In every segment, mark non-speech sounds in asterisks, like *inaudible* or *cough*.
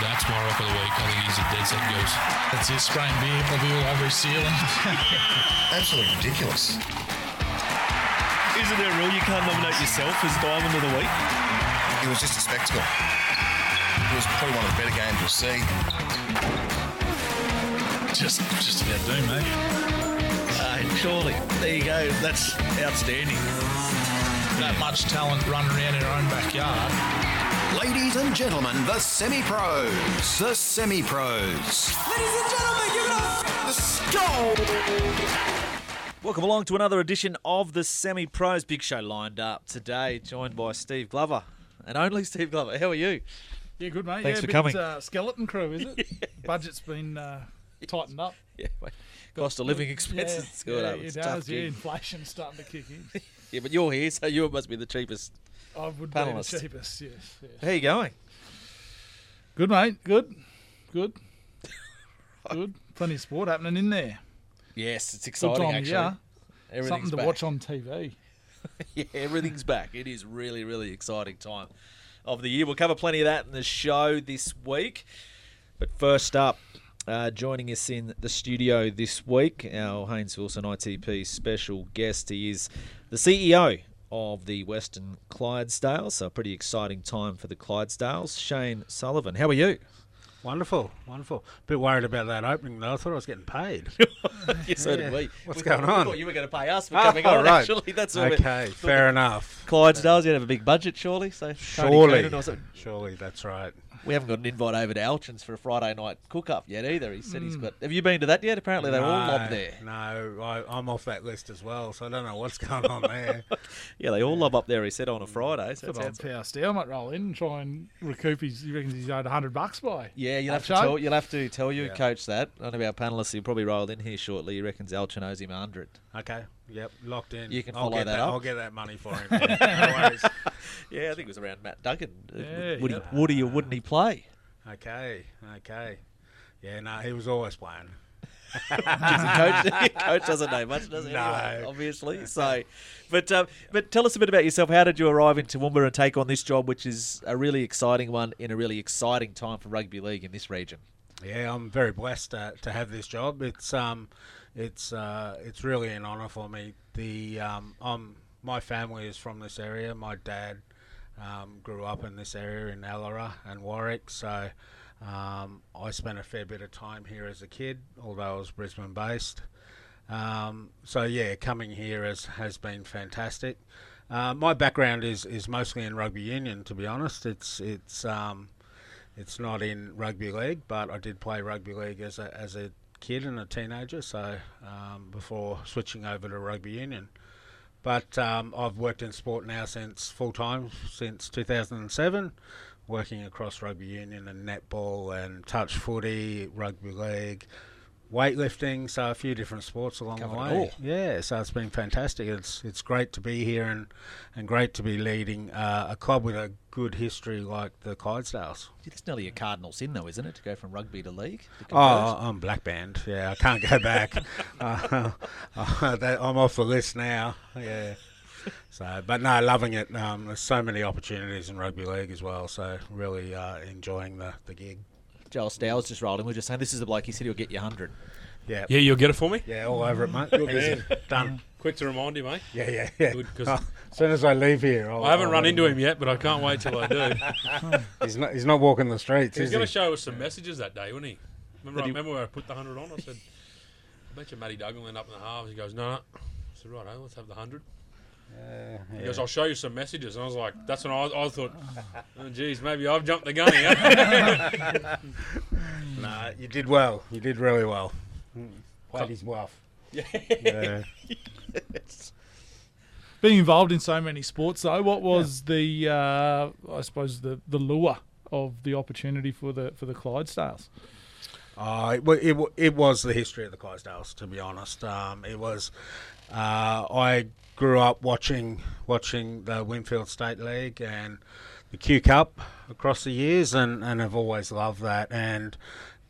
That's my rock of the week. I think he's a dead set goose. That's it, spraying beer probably all over his *laughs* ceiling. Absolutely ridiculous. Isn't there a rule you can't nominate yourself as Diamond of the Week? It was just a spectacle. It was probably one of the better games you'll see. just, just about doom, mate. Uh, surely. There you go. That's outstanding. That much talent running around in our own backyard. Ladies and gentlemen, the semi pros. The semi pros. Ladies and gentlemen, give it up. Let's go. Welcome along to another edition of the Semi Pros Big Show lined up today, joined by Steve Glover. And only Steve Glover. How are you? Yeah, good, mate. Thanks yeah, for bit, coming. Uh, skeleton crew, is it? *laughs* Budget's been uh, tightened up. *laughs* Yeah, mate. Cost of living expenses. Yeah, it's good. yeah. It's it a tough does. Yeah, inflation's starting to kick in. *laughs* Yeah, but you're here, so you must be the cheapest. I would Panellist. be the cheapest. Yes, yes. How you going? Good, mate. Good, good, *laughs* good. Plenty of sport happening in there. Yes, it's Good exciting time, actually. yeah. Everything's Something to back. watch on TV. *laughs* yeah, everything's back. It is really, really exciting time of the year. We'll cover plenty of that in the show this week. But first up, uh, joining us in the studio this week, our Haynes Wilson ITP special guest. He is the CEO of the Western Clydesdales. So a pretty exciting time for the Clydesdales. Shane Sullivan, how are you? Wonderful, wonderful. A Bit worried about that opening though. I thought I was getting paid. *laughs* yes, so did we. *laughs* What's we going thought, we on? thought you were going to pay us for coming *laughs* on. right. Actually, that's all okay, fair enough. Clydesdales, you have a big budget, surely. So Surely, surely that's right. We haven't got an invite over to Alchins for a Friday night cook up yet either. He said he's hmm. got. Have you been to that yet? Apparently they're all lob there. No, I, I'm off that list as well, so I don't know what's *laughs* going on there. *laughs* Yeah, they all lob up there. He said on a Friday. So old sounds, Power Steel might roll in and try and recoup his. He reckons he's owed 100 bucks by. yeah, you'll have to tell. You'll have to tell your Yeah. coach that. One of our panelists who probably rolled in here shortly. He reckons Alchin owes him a hundred. Okay, yep, locked in. You can I'll follow get that up. I'll get that money for him. *laughs* no. Yeah, I think it was around Matt Duggan. Uh, Yeah, would yeah. he? Would he or wouldn't he play? Okay, okay. Yeah, no, he was always playing. *laughs* Coach, *laughs* coach doesn't know much, does he? No. Anyway, obviously. So, but um, but tell us a bit about yourself. How did you arrive in Toowoomba and take on this job, which is a really exciting one in a really exciting time for rugby league in this region? Yeah, I'm very blessed uh, to have this job. It's um, it's uh, it's really an honour for me. The um, I'm my family is from this area. My dad um, grew up in this area in Allora and Warwick, so um, I spent a fair bit of time here as a kid, although I was Brisbane based. Um, so yeah, coming here has has been fantastic. Uh, my background is, is mostly in rugby union, to be honest. It's it's um, it's not in rugby league, but I did play rugby league as a as a kid and a teenager. So um, before switching over to rugby union, but um, I've worked in sport now since full time since 2007, working across rugby union and netball and touch footy, rugby league, weightlifting, so a few different sports along Covered the way. Yeah, so it's been fantastic. It's it's great to be here and and great to be leading uh, a club with a good history like the Clydesdales. It's nearly a cardinal sin, though, isn't it, to go from rugby to league? to? Oh, I'm black band. Yeah, I can't go back. *laughs* *laughs* uh, uh, I'm off the list now. Yeah. So, but no, loving it. Um, there's so many opportunities in rugby league as well. So, really uh, enjoying the, the gig. Joel Stowers just rolled in. We are just saying this is the bloke. He said he'll get you hundred. Yeah. Yeah, you'll get it for me. Yeah, all over it, mate. *laughs* Good Easy. Done. Quick to remind you, mate. Eh? Yeah, yeah, yeah. Good, 'cause *laughs* Oh, as soon as I leave here, I'll, I haven't I'll run into him yet, but I can't wait till I do. *laughs* He's not. He's not walking the streets. He's was is going he? to show us some messages that day, wasn't he? Remember, Did I remember where I put the hundred on. I said, "I bet you Matty Duggan will end up in the halves." He goes, "No, no." I said, "Right, let's have the hundred. Yeah, He yeah. goes, "I'll show you some messages." And I was like, "That's when I, I thought, *laughs* oh, geez, maybe I've jumped the gun here." *laughs* Nah, you did well. You did really well. Played his bluff. Yeah. *laughs* Being involved in so many sports, though, what was the, uh, I suppose, the, the lure of the opportunity for the for the Clydesdales? Uh, it, it, it was the history of the Clydesdales, to be honest. Um, it was. Uh, I grew up watching watching the Winfield State League and the Q Cup across the years, and, and have always loved that. And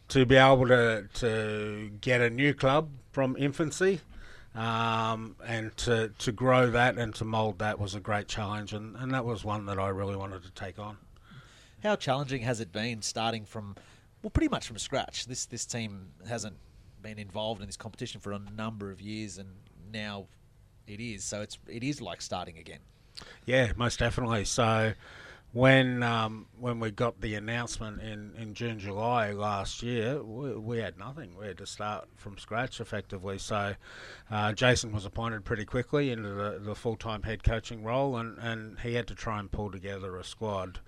to be able to to get a new club from infancy. Um, and to, to grow that and to mould that was a great challenge, and, and that was one that I really wanted to take on. How challenging has it been starting from, well, pretty much from scratch? This this team hasn't been involved in this competition for a number of years, and now it is. So it's it is like starting again. Yeah, most definitely. So when um, when we got the announcement in, in June July last year, we, we had nothing. We had to start from scratch effectively. So uh, Jason was appointed pretty quickly into the, the full time head coaching role, and, and he had to try and pull together a squad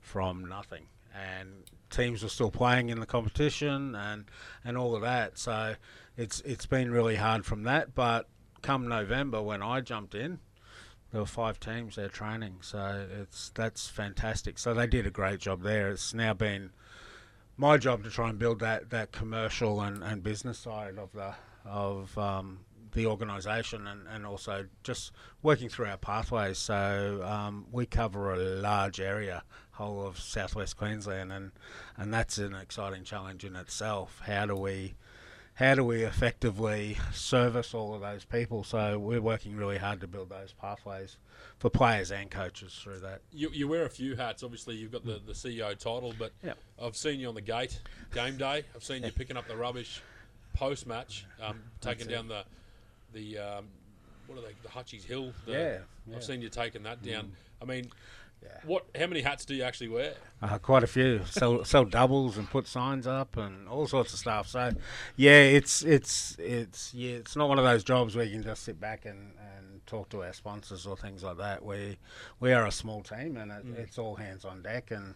from nothing. And teams were still playing in the competition and and all of that. So it's it's been really hard from that. But come November when I jumped in, there were five teams there training, so it's that's fantastic. So they did a great job there. It's now been my job to try and build that, that commercial and, and business side of the of um, the organisation and, and also just working through our pathways. So um, we cover a large area, whole of southwest Queensland, and and that's an exciting challenge in itself. How do we how do we effectively service all of those people? So we're working really hard to build those pathways for players and coaches through that. You, you wear a few hats. Obviously, you've got the, the CEO title, but Yep. I've seen you on the gate game day. I've seen you *laughs* picking up the rubbish post match, um, taking down the the um, what are they? The Hutchies Hill. The, Yeah, yeah. Mm. I've seen you taking that down. I mean, what? How many hats do you actually wear? Uh, quite a few. Sell *laughs* sell doubles and put signs up and all sorts of stuff. So, yeah, it's it's it's yeah, it's not one of those jobs where you can just sit back and, and talk to our sponsors or things like that. We we are a small team and it, it's all hands on deck and.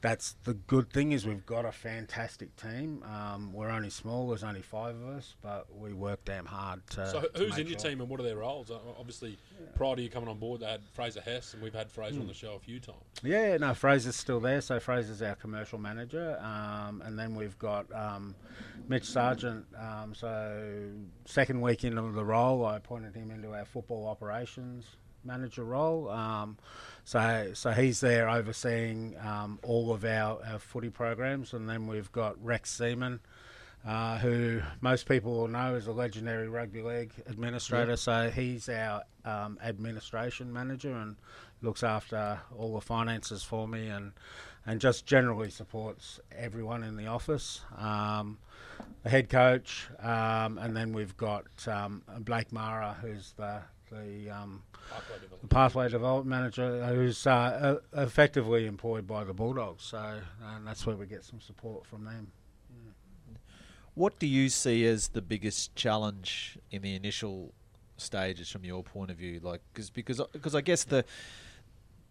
That's the good thing is we've got a fantastic team. Um, we're only small. There's only five of us, but we work damn hard to. So who's make in your sure. team and what are their roles? Uh, Obviously, prior to you coming on board, they had Fraser Hess, and we've had Fraser Hmm. on the show a few times. Yeah, no, Fraser's still there. So Fraser's our commercial manager, um, and then we've got um, Mitch Sargent. Um, so second week into the role, I appointed him into our football operations manager role. Um, so so he's there overseeing um, all of our, our footy programs, and then we've got Rex Seaman. Uh, who most people will know is a legendary rugby league administrator. So he's our um, administration manager and looks after all the finances for me and and just generally supports everyone in the office. Um, the head coach, um, and then we've got um, Blake Mara, who's the the, um, Pathway development. the pathway development manager, who's uh, uh, effectively employed by the Bulldogs. So and that's where we get some support from them. What do you see as the biggest challenge in the initial stages from your point of view? Like, cause, because because I guess the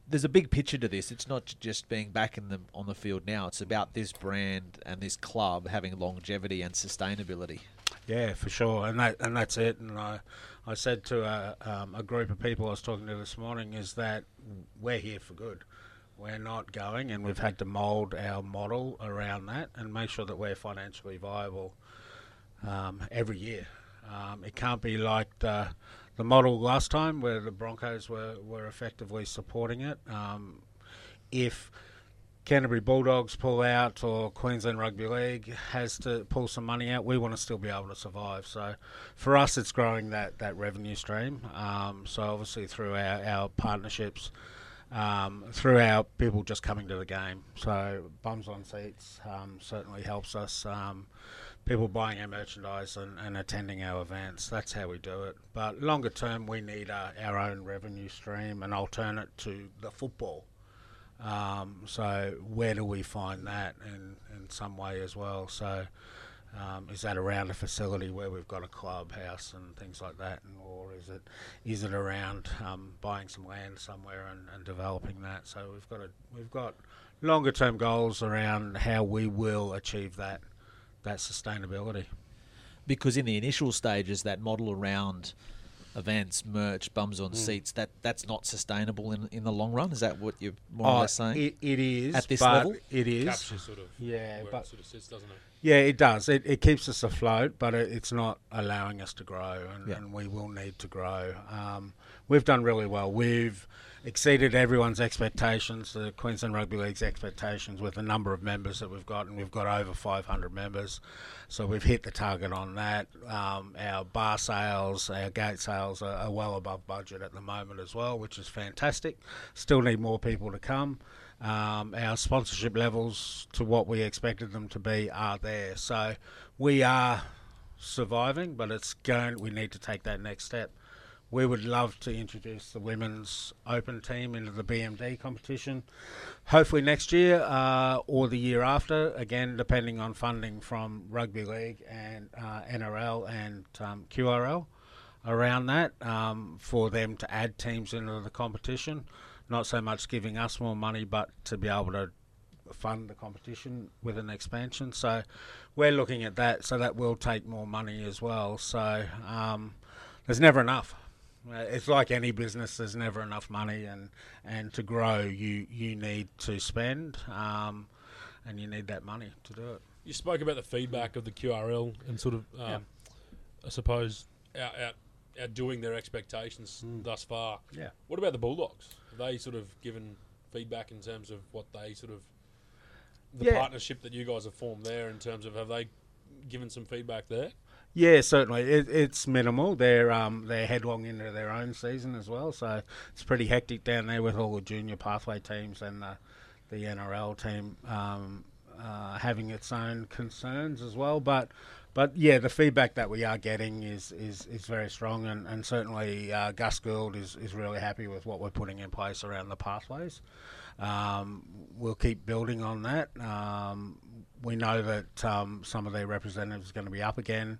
there's a big picture to this. It's not just being back in the on the field now. It's about this brand and this club having longevity and sustainability. Yeah, for sure, and that and that's it. And I, I said to a, um, a group of people I was talking to this morning is that we're here for good. We're not going, and we've had to mould our model around that and make sure that we're financially viable um, every year. Um, it can't be like the the model last time where the Broncos were, were effectively supporting it. Um, if Canterbury Bulldogs pull out or Queensland Rugby League has to pull some money out, we want to still be able to survive. So for us, it's growing that, that revenue stream. Um, so obviously through our, our partnerships, um, through our people just coming to the game. So bums on seats um, certainly helps us. Um, people buying our merchandise and, and attending our events. That's how we do it. But longer term, we need uh, our own revenue stream, an alternate to the football. Um, so where do we find that in, in some way as well? So um, is that around a facility where we've got a clubhouse and things like that, and, or is it is it around um, buying some land somewhere and, and developing that? So we've got a, we've got longer term goals around how we will achieve that that sustainability. Because in the initial stages, that model around events, merch, bums on seats, that that's not sustainable in in the long run. Is that what you're more or less saying? Oh, it, it is At this but level? It is. Capture sort of Yeah, where but- it sort of sits, doesn't it? Yeah, it does. It, it keeps us afloat, but it, it's not allowing us to grow, and, Yeah. and we will need to grow. Um, we've done really well. We've exceeded everyone's expectations, the Queensland Rugby League's expectations, with the number of members that we've got, and we've got over 500 members. So we've hit the target on that. Um, our bar sales, our gate sales are, are well above budget at the moment as well, which is fantastic. Still need more people to come. Um, our sponsorship levels to what we expected them to be are there. So we are surviving, but it's going. We need to take that next step. We would love to introduce the women's open team into the BMD competition, hopefully next year uh, or the year after. Again, depending on funding from rugby league and uh, NRL and um, QRL around that um, for them to add teams into the competition. Not so much giving us more money, but to be able to fund the competition with an expansion. So we're looking at that. So that will take more money as well. So um, there's never enough. Uh, It's like any business. There's never enough money, and, and to grow, you you need to spend, um, and you need that money to do it. You spoke about the feedback of the QRL and sort of, um, I suppose, out, out, outdoing their expectations thus far. Yeah. What about the Bulldogs? Have they sort of given feedback in terms of what they sort of the Yeah. partnership that you guys have formed there in terms of have they given some feedback there? Yeah, certainly. It, it's minimal. They're um, they're headlong into their own season as well, so it's pretty hectic down there with all the junior pathway teams and the, the NRL team um, uh, having its own concerns as well. But but yeah, the feedback that we are getting is is, is very strong, and and certainly uh, Gus Gould is is really happy with what we're putting in place around the pathways. Um, we'll keep building on that. Um, we know that um, some of their representatives are going to be up again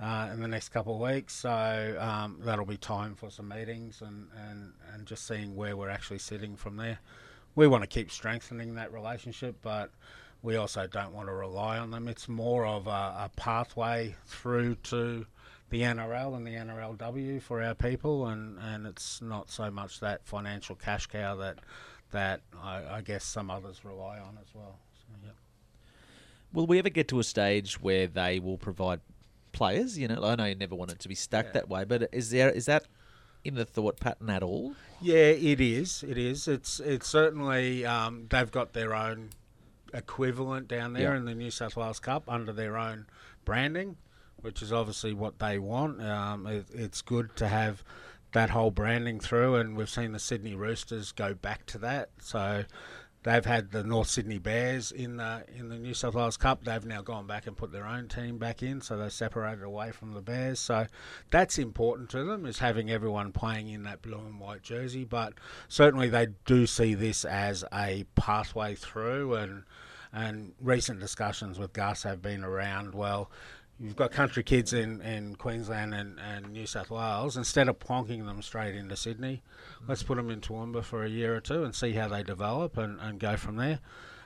uh, in the next couple of weeks, so um, that'll be time for some meetings and, and, and just seeing where we're actually sitting from there. We want to keep strengthening that relationship, but we also don't want to rely on them. It's more of a, a pathway through to the NRL and the NRLW for our people, and, and it's not so much that financial cash cow that that I, I guess some others rely on as well. So, yeah. Will we ever get to a stage where they will provide players? You know, I know you never want it to be stuck that way, but is there is that in the thought pattern at all? Yeah, it is. It is. It's it's certainly um, they've got their own equivalent down there Yeah. in the New South Wales Cup under their own branding, which is obviously what they want. Um, it, it's good to have that whole branding through, and we've seen the Sydney Roosters go back to that. So they've had the North Sydney Bears in the in the New South Wales Cup. They've now gone back and put their own team back in, so they separated away from the Bears. So that's important to them is having everyone playing in that blue and white jersey. But certainly they do see this as a pathway through, and and recent discussions with Gus have been around. Well. You've got country kids in, in Queensland and, and New South Wales. Instead of plonking them straight into Sydney, let's put them in Toowoomba for a year or two and see how they develop and, and go from there.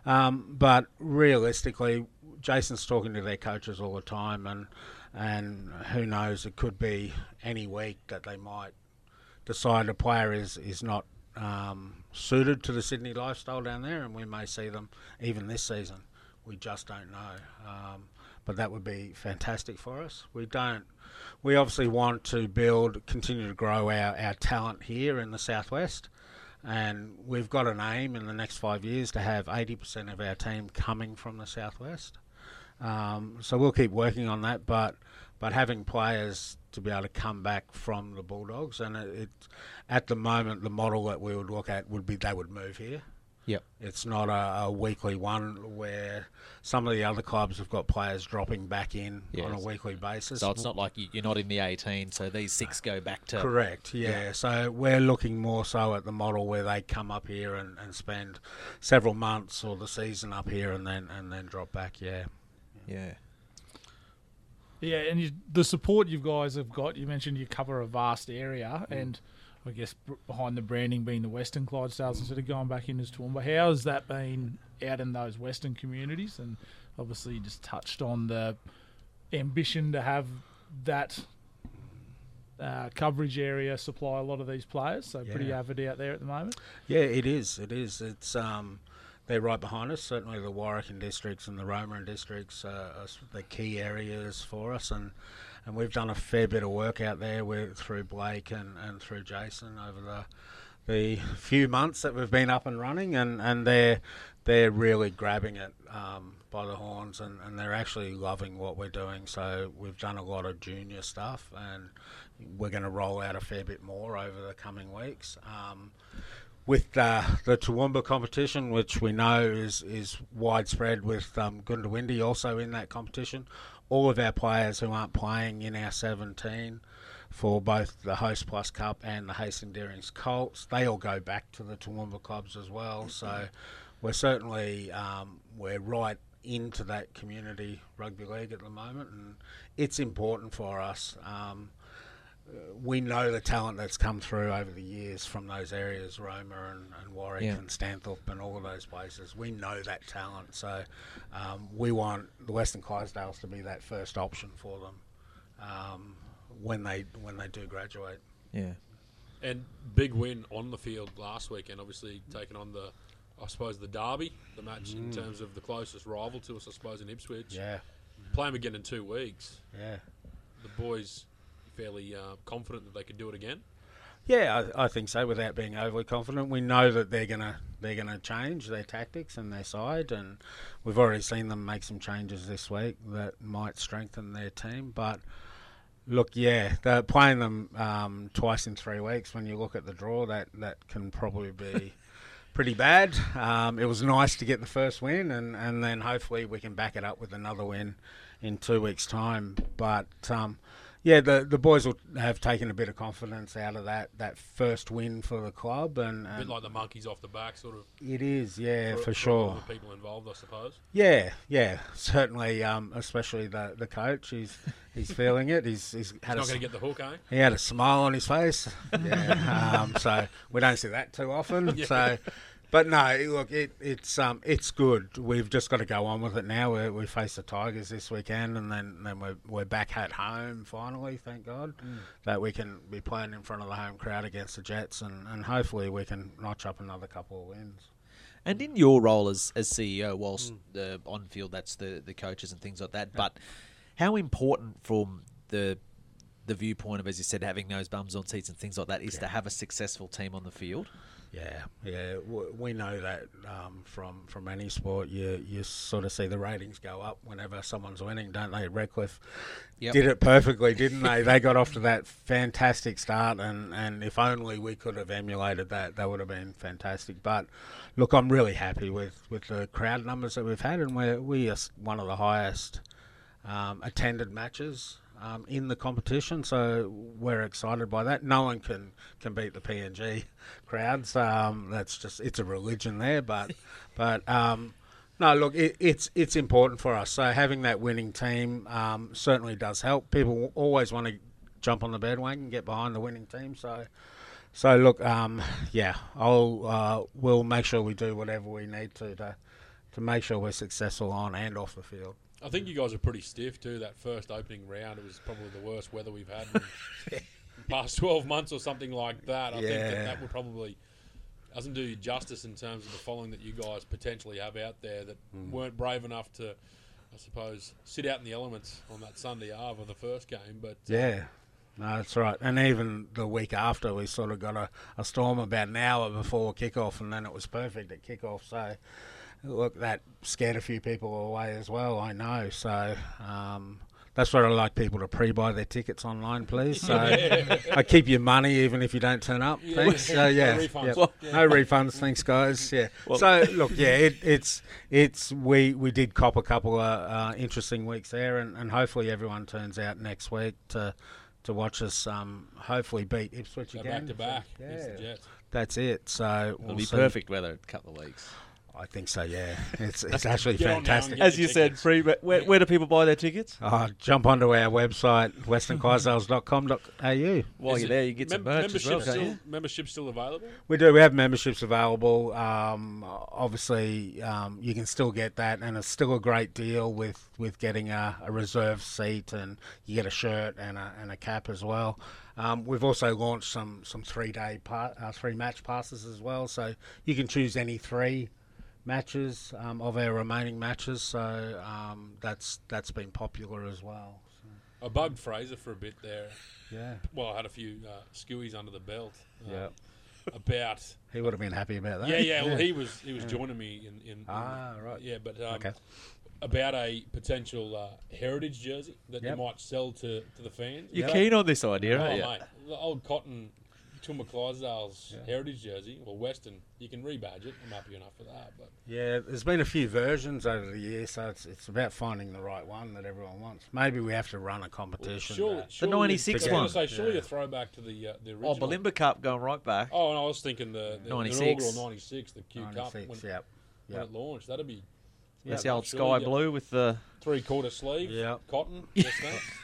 Um, but realistically, Jason's talking to their coaches all the time, and and who knows, it could be any week that they might decide a player is is not um, suited to the Sydney lifestyle down there, and we may see them even this season. We just don't know. Um, but that would be fantastic for us. We don't. We obviously want to build, continue to grow our, our talent here in the southwest, and we've got an aim in the next five years to have 80% of our team coming from the southwest. Um, so we'll keep working on that, but but having players to be able to come back from the Bulldogs, and it, it at the moment the model that we would look at would be they would move here. Yep. It's not a, a weekly one where some of the other clubs have got players dropping back in on a weekly basis. So it's not like you- you're not in the 18, so these six go back to. Correct, yeah. So we're looking more so at the model where they come up here and, and spend several months or the season up here and then and then drop back, yeah. Yeah. Yeah, and you, the support you guys have got, you mentioned you cover a vast area, and I guess behind the branding being the Western Clydesdales instead of going back into as Toowoomba. How has that been out in those Western communities? And obviously, you just touched on the ambition to have that uh, coverage area supply a lot of these players. So pretty avid out there at the moment. Yeah, it is. It is. It's um, they're right behind us. Certainly, the Warwick districts and the Roma districts uh, are the key areas for us, and and we've done a fair bit of work out there with through Blake and, and through Jason over the the few months that we've been up and running, and, and they're they're really grabbing it um, by the horns, and, and they're actually loving what we're doing. So we've done a lot of junior stuff, and we're going to roll out a fair bit more over the coming weeks. Um, with uh, the Toowoomba competition, which we know is, is widespread with um, Goondiwindi also in that competition, all of our players who aren't playing in our 17 for both the Host Plus Cup and the Hastings Deerings Colts, they all go back to the Toowoomba clubs as well. So we're certainly um, we're right into that community rugby league at the moment, and it's important for us. Um, we know the talent that's come through over the years from those areas, Roma and, and Warwick Yeah. and Stanthorpe and all of those places. We know that talent, so um, we want the Western Clydesdales to be that first option for them um, when they when they do graduate. Yeah. And big win on the field last weekend, obviously taking on the, I suppose, the derby, the match in terms of the closest rival to us, I suppose, in Ipswich. Mm. Yeah, Playing again in two weeks. yeah. The boys fairly uh, confident that they could do it again. Yeah, I, I think so. Without being overly confident, we know that they're gonna they're gonna change their tactics and their side, and we've already seen them make some changes this week that might strengthen their team. But look, yeah, they're playing them um, twice in three weeks. When you look at the draw, that that can probably be *laughs* pretty bad. Um, it was nice to get the first win, and, and then hopefully we can back it up with another win in two weeks' time. But um, yeah, the the boys will have taken a bit of confidence out of that, that first win for the club, and, A bit like the monkeys off the back, sort of. it is, yeah, for, all sure. the people involved, I suppose. Yeah, yeah, certainly. Um, especially the the coach, he's he's feeling it. He's he's had He's not going to get the hook, eh? he had a smile on his face. Yeah, *laughs* um, so we don't see that too often. *laughs* So, but no, look, it, it's um, it's good. We've just got to go on with it now. We, we face the Tigers this weekend, and then, then we're we're back at home finally. Thank God that we can be playing in front of the home crowd against the Jets, and, and hopefully we can notch up another couple of wins. And in your role as, as CEO, whilst the on field that's the, the coaches and things like that, but how important from the the viewpoint of, as you said, having those bums on seats and things like that is to have a successful team on the field? Yeah, yeah, w- we know that um, from from any sport, you you sort of see the ratings go up whenever someone's winning, don't they? Redcliffe Yep. did it perfectly, didn't they? they got off to that fantastic start, and, and if only we could have emulated that, that would have been fantastic. But look, I'm really happy with, with the crowd numbers that we've had, and we're we are one of the highest um, attended matches um, in the competition. So we're excited by that. No one can, can beat the PNG crowds. Um, that's just it's a religion there. But *laughs* but um, no, look, it, it's it's important for us. So having that winning team um, certainly does help. People always want to jump on the bandwagon and get behind the winning team. So. So look, um, yeah, I'll uh, we'll make sure we do whatever we need to to to make sure we're successful on and off the field. I think you guys are pretty stiff too. That first opening round, it was probably the worst weather we've had in *laughs* the past twelve months or something like that. I think that, that would probably doesn't do you justice in terms of the following that you guys potentially have out there that Hmm. weren't brave enough to, I suppose, sit out in the elements on that Sunday Ave of the first game. But uh, Yeah, no, that's right. And even the week after, we sort of got a, a storm about an hour before kickoff, and then it was perfect at kickoff. So, look, that scared a few people away as well. I know. So. Um, that's where I like people to pre-buy their tickets online, please. So I keep your money even if you don't turn up. Thanks. So yeah, No refunds. yep. Well- no refunds. Thanks, guys. Yeah. so look, yeah, it, it's it's we we did cop a couple of uh, interesting weeks there, and, and hopefully everyone turns out next week to to watch us. Um, hopefully beat Ipswich go again. back to back So, yeah, the Jets. that's it. So It'll we'll be see. perfect weather in a couple of weeks. I think so. Yeah, it's it's actually Get on now and fantastic. As your you said, free. But where, where do people buy their tickets? Uh, jump onto our website, westernclydesdales.com.au. While Is you're it there, you get some mem- merch as well, membership still, you? membership still available? We do. We have memberships available. Um, obviously, um, you can still get that, and it's still a great deal with, with getting a, a reserve seat, and you get a shirt and a, and a cap as well. Um, we've also launched some some three day pa- uh, three match passes as well, so you can choose any three matches um, of our remaining matches. So um, that's that's been popular as well. So, I bugged Fraser for a bit there. yeah. Well, I had a few uh, skewies under the belt. Uh, Yeah. about. He would have been happy about that. Yeah, yeah. Well, *laughs* he was he was joining me in. in, in Ah, right. Yeah, but um, Okay. about a potential uh, heritage jersey that Yep. you might sell to, to the fans. You're Yeah. keen on this idea, Oh, aren't you? mate, the old cotton Toowoomba Clydesdale's heritage jersey, or Western, you can rebadge it. I'm happy enough for that. But Yeah, there's been a few versions over the years, so it's, it's about finding the right one that everyone wants. Maybe we have to run a competition. surely, that- surely 96 I was one. gonna say, surely a throwback to the uh, the Oh. Bulimba Cup going right back. Oh, and I was thinking the, the 96. '96, the Q Cup when, yep. when Yep. it launched. That'd be That's yeah, the old sky yeah. blue with the. Three quarter sleeve, Yep. cotton, *laughs* just.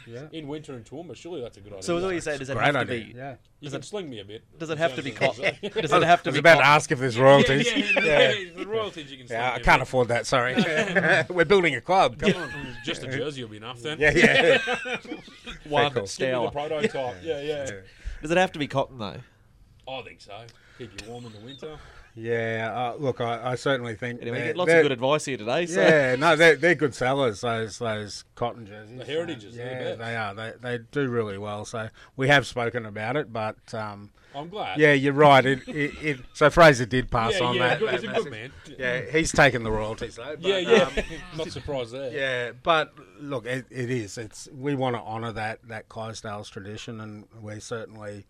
Yeah. In winter in Toowoomba, surely that's a good idea. So what are you say? Does it Great have to idea. be? Yeah. You can sling me a bit. Does it have to be cotton? Does *laughs* it have to I was be about to ask if there's royalties. Yeah, yeah, Yeah. yeah, the royalties you can sling Yeah, me I a can't afford that. Sorry, *laughs* we're building a club. Come on. Mm, just a jersey will be enough then. Yeah, yeah. One cool. Give me the Stour. prototype. Yeah, yeah. Does it have to be cotton though? I think so. Keep you warm in the winter. Yeah, uh, look, I, I certainly think Anyway, we get lots of good advice here today. So. Yeah, no, they're, they're good sellers. Those those cotton jerseys. The heritages, they're the yeah, they are. They they do really well. So we have spoken about it, but um, I'm glad. yeah, you're right. It, it, it so Fraser did pass yeah, on yeah. that. good, that he's a good man. Yeah, he's taken the royalties though. But, yeah, yeah. um, *laughs* Not surprised there. yeah, but look, it, it is. It's we want to honour that that Clydesdales tradition, and we certainly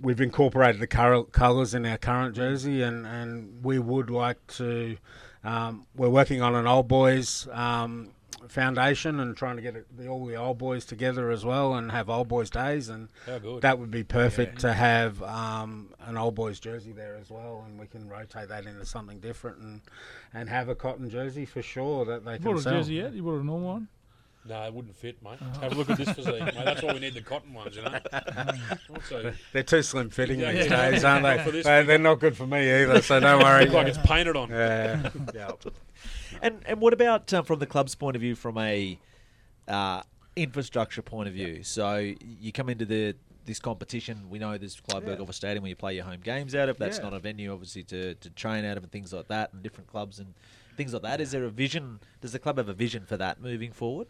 we've incorporated the colours in our current jersey, and and we would like to. Um, we're working on an old boys. Um, foundation and trying to get it, the, all the old boys together as well and have old boys days and good. that would be perfect to have um, an old boys jersey there as well and we can rotate that into something different and and have a cotton jersey for sure that they You can bought a sell. jersey yet? You bought a normal one? No, it wouldn't fit, mate. Have a look at this physique, mate. That's why we need the cotton ones, you know. *laughs* Also, They're too slim fitting Yeah, these yeah. days, aren't they? this they they're not good for me either, so don't *laughs* worry. look like it's painted on. yeah. *laughs* yeah. And and what about um, from the club's point of view, from a uh, infrastructure point of view? So you come into the this competition. We know there's Clive Berghofer Stadium where you play your home games out of. That's Yeah. not a venue, obviously, to, to train out of and things like that, and different clubs and things like that. Is there a vision? Does the club have a vision for that moving forward?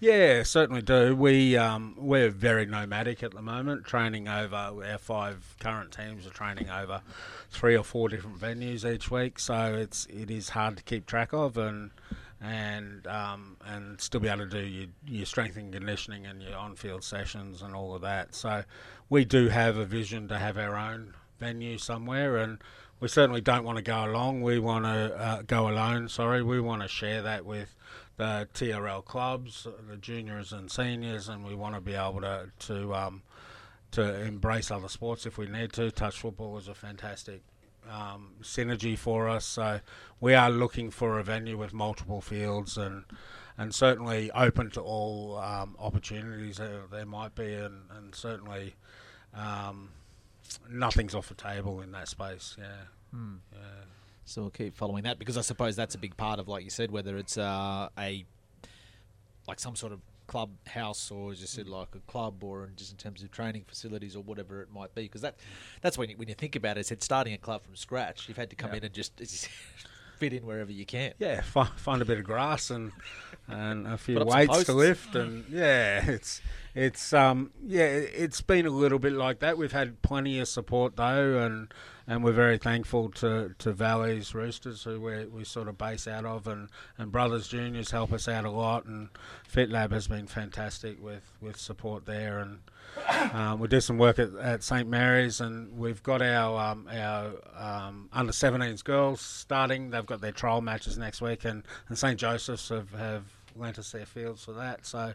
Yeah, certainly do. We um, we're very nomadic at the moment, training over our five current teams are training over three or four different venues each week. So it's it is hard to keep track of and and um, and still be able to do your, your strength and conditioning and your on-field sessions and all of that. So we do have a vision to have our own venue somewhere and. We certainly don't want to go along. We want to uh, go alone. Sorry, we want to share that with the TRL clubs, the juniors and seniors, and we want to be able to to um, to embrace other sports if we need to. Touch football is a fantastic um, synergy for us, so we are looking for a venue with multiple fields and and certainly open to all um, opportunities that there might be, and, and certainly um, nothing's off the table in that space. Yeah. Yeah. So we'll keep following that because I suppose that's a big part of, like you said, whether it's uh, a like some sort of club house or as you said, like a club or just in terms of training facilities or whatever it might be. Because that that's when you, when you think about it, it's starting a club from scratch. You've had to come Yeah. in and just as you said, fit in wherever you can. yeah, find, find a bit of grass and and a few Put up some weights to lift, and yeah, it's it's um yeah, it's been a little bit like that. We've had plenty of support though, and and we're very thankful to, to Valleys Roosters, who we we sort of base out of, and, and Brothers Juniors help us out a lot, and FitLab has been fantastic with, with support there, and um, we do some work at, at St Mary's, and we've got our um, our um, under 17s girls starting. They've got their trial matches next week, and, and St Joseph's have, have lent us their fields for that. So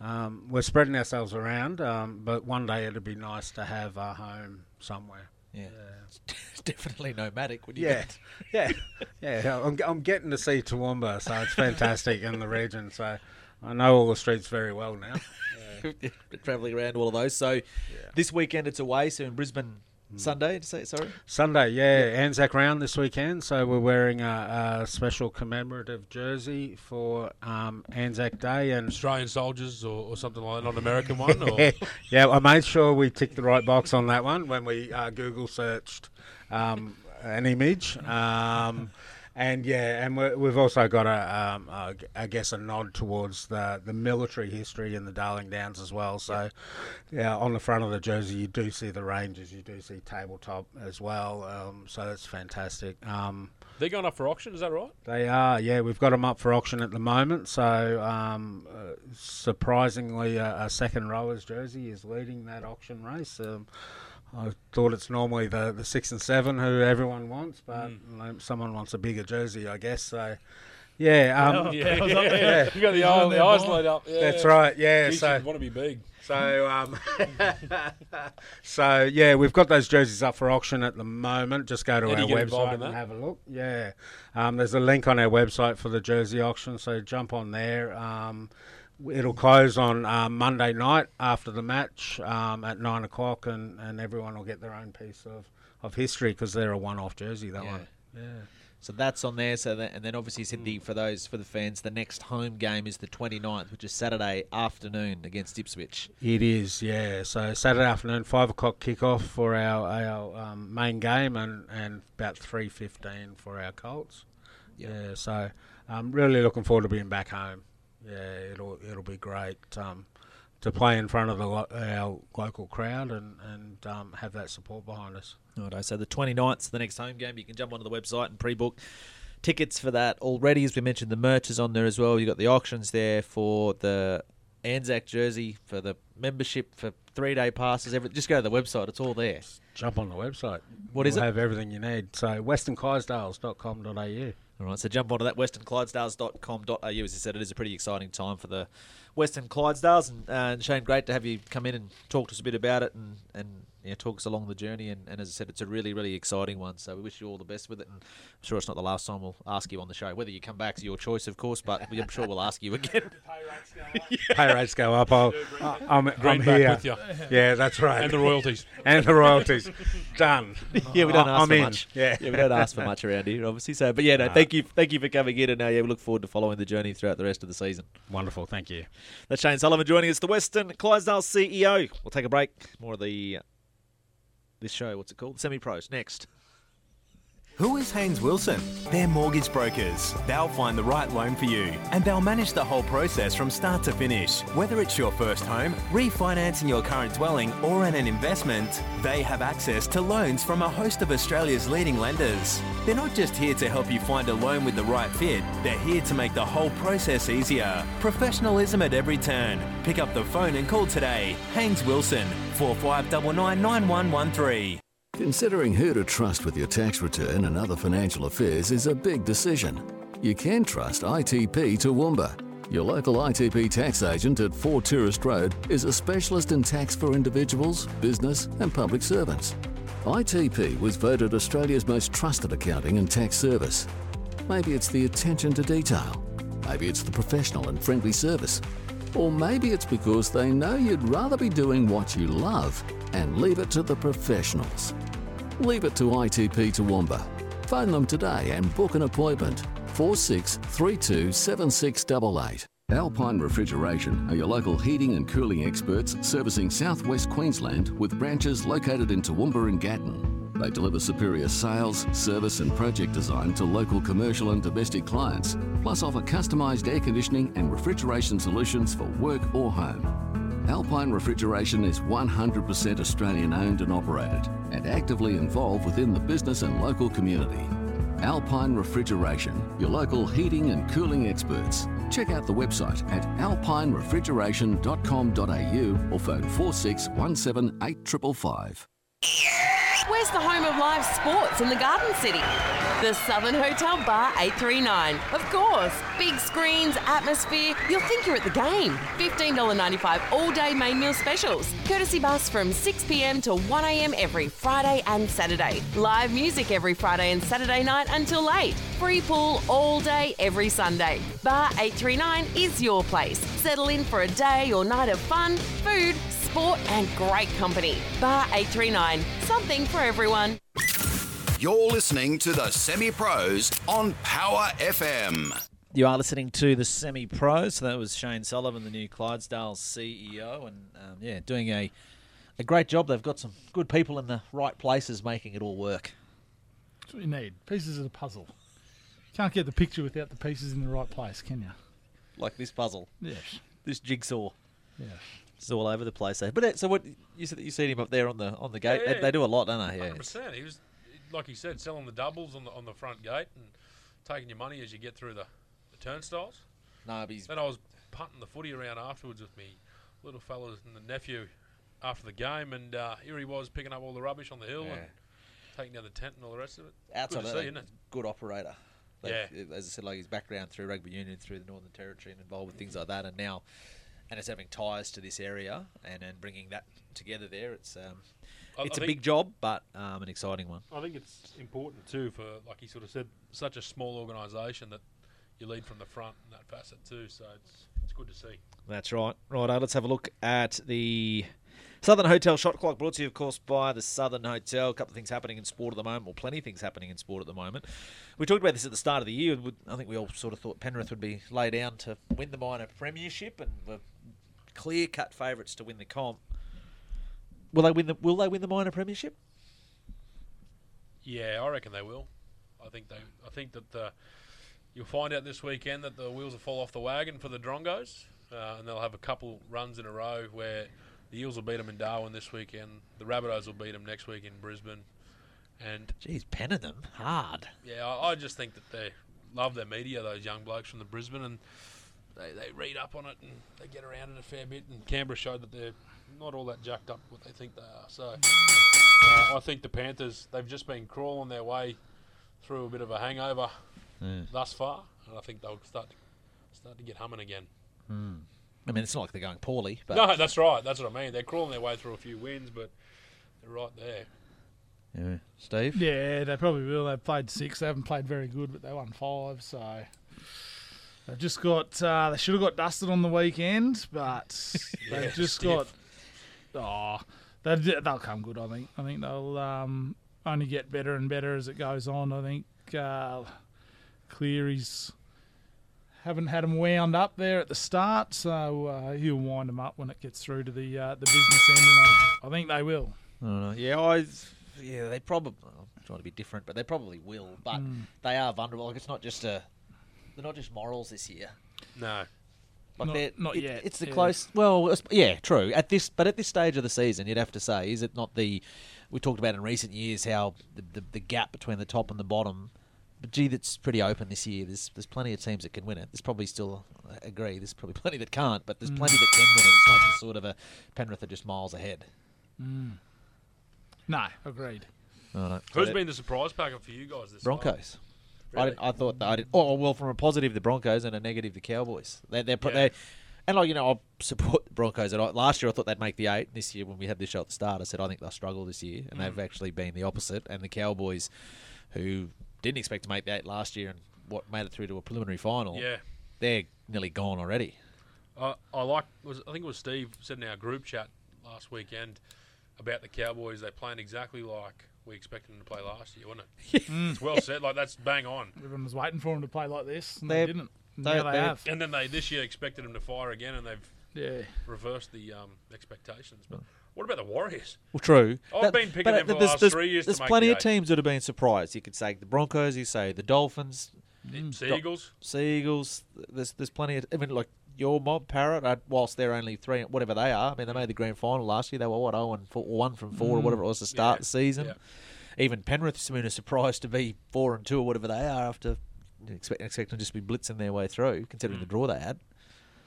um, we're spreading ourselves around, um, but one day it'd be nice to have a home somewhere. Yeah, it's *laughs* definitely nomadic. When you Yeah, get- *laughs* yeah, yeah. I'm, I'm getting to see Toowoomba, so it's fantastic in the region. So I know all the streets very well now. *laughs* traveling around all of those. So this weekend it's away. So in Brisbane Sunday. To say sorry. Sunday, yeah, Anzac round this weekend. So we're wearing a, a special commemorative jersey for um, Anzac Day, and Australian soldiers or, or something like that, not American one. Or *laughs* yeah, I made sure we ticked the right box on that one when we uh, Google searched um, an image. Um, and yeah, and we we've also got a, um, a, I guess, a nod towards the the military history in the Darling Downs as well. So, yeah, on the front of the jersey, you do see the Rangers, you do see tabletop as well. Um, so that's fantastic. Um, They're going up for auction, is that right? they are, yeah. We've got them up for auction at the moment. So, um, uh, surprisingly, a, a second rower's jersey is leading that auction race. Um, I thought it's normally the, the six and seven who everyone wants, but like, someone wants a bigger jersey, I guess. So, yeah, um, Yeah, *laughs* I *laughs* yeah. You got the, eye, the eyes Bob. laid up. Yeah. that's right. Yeah, Geez, so you want to be big. so, um, *laughs* so yeah, we've got those jerseys up for auction at the moment. Just go to How our you get involved website and have a look. Yeah, um, there's a link on our website for the jersey auction, so jump on there. Um, it'll close on um, Monday night after the match um, at nine o'clock, and, and everyone will get their own piece of, of history because they're a one-off jersey. That Yeah. one, yeah. So that's on there. So that, and then obviously said the for those for the fans, the next home game is the 29th, which is Saturday afternoon against Ipswich. It is, yeah. So Saturday afternoon, five o'clock kickoff for our our um, main game, and, and about three fifteen for our Colts. Yeah. So I'm really looking forward to being back home. Yeah, it'll it'll be great um, to play in front of the lo- our local crowd and and um, have that support behind us. Righto, so the 29th is the next home game. You can jump onto the website and pre-book tickets for that already. As we mentioned, the merch is on there as well. You've got the auctions there for the Anzac jersey, for the membership, for three-day passes. Every, just go to the website. It's all there. Jump on the website. What is we'll it? Have everything you need. So westernclydesdales.com.au. All right, so jump onto that westernclydesdales.com.au. As you said, it is a pretty exciting time for the Western Clydesdales. And, uh, Shane, great to have you come in and talk to us a bit about it and, and you know, talk us along the journey. And, and as I said, it's a really, really exciting one. So we wish you all the best with it. And I'm sure it's not the last time we'll ask you on the show. Whether you come back is your choice, of course, but I'm sure we'll ask you again. *laughs* *laughs* Pay rates go up. I'll, I'm, I'm Greenback here. with you. Yeah, that's right. And the royalties. *laughs* and the royalties. Done. yeah, we don't ask I'm for in. much. Yeah. we don't ask for much around here, obviously. So, but yeah, no, thank you, thank you for coming in, and uh, yeah, we look forward to following the journey throughout the rest of the season. Wonderful. Thank you. That's Shane Sullivan joining us, the Western Clydesdale CEO. We'll take a break. More of the this show. What's it called? Semi Pros next. Who is Haynes Wilson? They're mortgage brokers. They'll find the right loan for you and they'll manage the whole process from start to finish. Whether it's your first home, refinancing your current dwelling, or an investment, they have access to loans from a host of Australia's leading lenders. They're not just here to help you find a loan with the right fit, they're here to make the whole process easier. Professionalism at every turn. Pick up the phone and call today. Haynes Wilson, 4599 9113. Considering who to trust with your tax return and other financial affairs is a big decision. You can trust ITP Toowoomba. Your local ITP tax agent at 4 Tourist Road is a specialist in tax for individuals, business, and public servants. ITP was voted Australia's most trusted accounting and tax service. Maybe it's the attention to detail. Maybe it's the professional and friendly service. Or maybe it's because they know you'd rather be doing what you love and leave it to the professionals. Leave it to ITP Toowoomba. Phone them today and book an appointment. 4632 7688. Alpine Refrigeration are your local heating and cooling experts servicing southwest Queensland with branches located in Toowoomba and Gatton. They deliver superior sales, service, and project design to local commercial and domestic clients, plus offer customised air conditioning and refrigeration solutions for work or home. Alpine Refrigeration is 100% Australian owned and operated and actively involved within the business and local community. Alpine Refrigeration, your local heating and cooling experts. Check out the website at alpinerefrigeration.com.au or phone 4617 8555. Where's the home of live sports in the Garden City? The Southern Hotel Bar 839. Of course. Big screens, atmosphere. You'll think you're at the game. $15.95 all day main meal specials. Courtesy bus from 6pm to 1am every Friday and Saturday. Live music every Friday and Saturday night until late. Free pool all day every Sunday. Bar 839 is your place. Settle in for a day or night of fun, food, sport, and great company. Bar 839. Something for everyone. You're listening to the Semi Pros on Power FM. You are listening to the Semi Pros. So that was Shane Sullivan, the new Clydesdale CEO, and um, yeah, doing a a great job. They've got some good people in the right places making it all work. That's what you need. Pieces of the puzzle. Can't get the picture without the pieces in the right place, can you? Like this puzzle, Yes. this jigsaw. Yes. It's all over the place. There. But so what? You said that you seen him up there on the on the gate. Yeah, They, they do a lot, don't they? Yeah. Percent. He was, like he said, selling the doubles on the on the front gate and taking your money as you get through the, the turnstiles. No, but he's Then I was punting the footy around afterwards with me little fellas and the nephew after the game, and uh, here he was picking up all the rubbish on the hill Yeah. and taking down the tent and all the rest of it. outside Good of to that, see, isn't it? good operator. Yeah. As I said, like his background through rugby union, through the Northern Territory, and involved with things like that, and now, and it's having ties to this area, and and bringing that together there. It's um, I- it's I a big job, but um, an exciting one. I think it's important too for, like he sort of said, such a small organisation that you lead from the front in that facet too. So it's it's good to see. That's right. Right, let's have a look at the Southern Hotel shot clock brought to you, of course, by the Southern Hotel. A couple of things happening in sport at the moment, or plenty of things happening in sport at the moment. We talked about this at the start of the year. I think we all sort of thought Penrith would be lay down to win the minor premiership and were clear cut favourites to win the comp. Will they win the Will they win the minor premiership? Yeah, I reckon they will. I think they. I think that the, you'll find out this weekend that the wheels will fall off the wagon for the Drongos, uh, and they'll have a couple runs in a row where the Eels will beat them in Darwin this weekend. The Rabbitohs will beat them next week in Brisbane, and Geez, penning them hard. yeah, I, I just think that they love their media. Those young blokes from the Brisbane, and they, they read up on it and they get around it a fair bit. And Canberra showed that they're not all that jacked up what they think they are. So uh, I think the Panthers they've just been crawling their way through a bit of a hangover thus far, and I think they'll start to, start to get humming again. I mean, it's not like they're going poorly, but no, that's right. That's what I mean. They're crawling their way through a few wins, but they're right there. yeah. Steve. Yeah, they probably will. They've played six. They haven't played very good, but they won five. So they've just got. Uh, they should have got dusted on the weekend, but *laughs* they've Yeah, just stiff. got. Oh, they'll, they'll come good. I think. I think they'll um, only get better and better as it goes on. I think uh, Cleary's haven't had them wound up there at the start, so uh, he'll wind them up when it gets through to the uh, the business end, and I, I think they will. I. Yeah, I. Yeah, they probably. I'm trying to be different, but they probably will. But they are vulnerable. Like it's not just a. They're not just morals this year. No, Like Not- not it- yet, It's the yeah. close. Well, yeah, true. At this, but at this stage of the season, you'd have to say, is it not the? We talked about in recent years how the, the, the gap between the top and the bottom. But gee, that's pretty open this year. There's there's plenty of teams that can win it. There's probably still I agree. There's probably *laughs* plenty that can't, but there's Mm. plenty that can win it. It's not just sort of a Penrith are just miles ahead. Mm. No, agreed. Righto. who's So- been the surprise packer for you guys this Broncos. I, Really? didn't, I thought that I did. Oh well, from a positive the Broncos and a negative the Cowboys. They, they're, Yeah. they and like you know I support the Broncos. And I, last year I thought they'd make the eight. This year when we had this show at the start, I said I think they'll struggle this year, and Mm. they've actually been the opposite. And the Cowboys, who didn't expect to make the eight last year and what made it through to a preliminary final, Yeah. they're nearly gone already. I I like. Was I think it was Steve said in our group chat last weekend about the Cowboys. They playing exactly like we expected them to play last year, wasn't it? *laughs* It's well said. Like that's bang on. Everyone was waiting for them to play like this, and they, They're- didn't. And they- now they they're- have. And then they this year expected them to fire again, and they've Yeah. reversed the um, expectations. But what about the Warriors? Well, true. I've been picking them for the there's, last there's, three years to There's make plenty the of eight. teams that have been surprised. You could say the Broncos. You say the Dolphins. Seagulls. Seagulls. There's there's plenty of. I mean, like your mob Parra. Uh, whilst they're only three, whatever they are. I mean, they made the grand final last year. They were what oh and four, one from four or whatever it was to start Yeah, the season. yeah. Even Penrith's been a surprise to be four and two or whatever they are after expect, expecting them just to be blitzing their way through, considering Mm. the draw they had.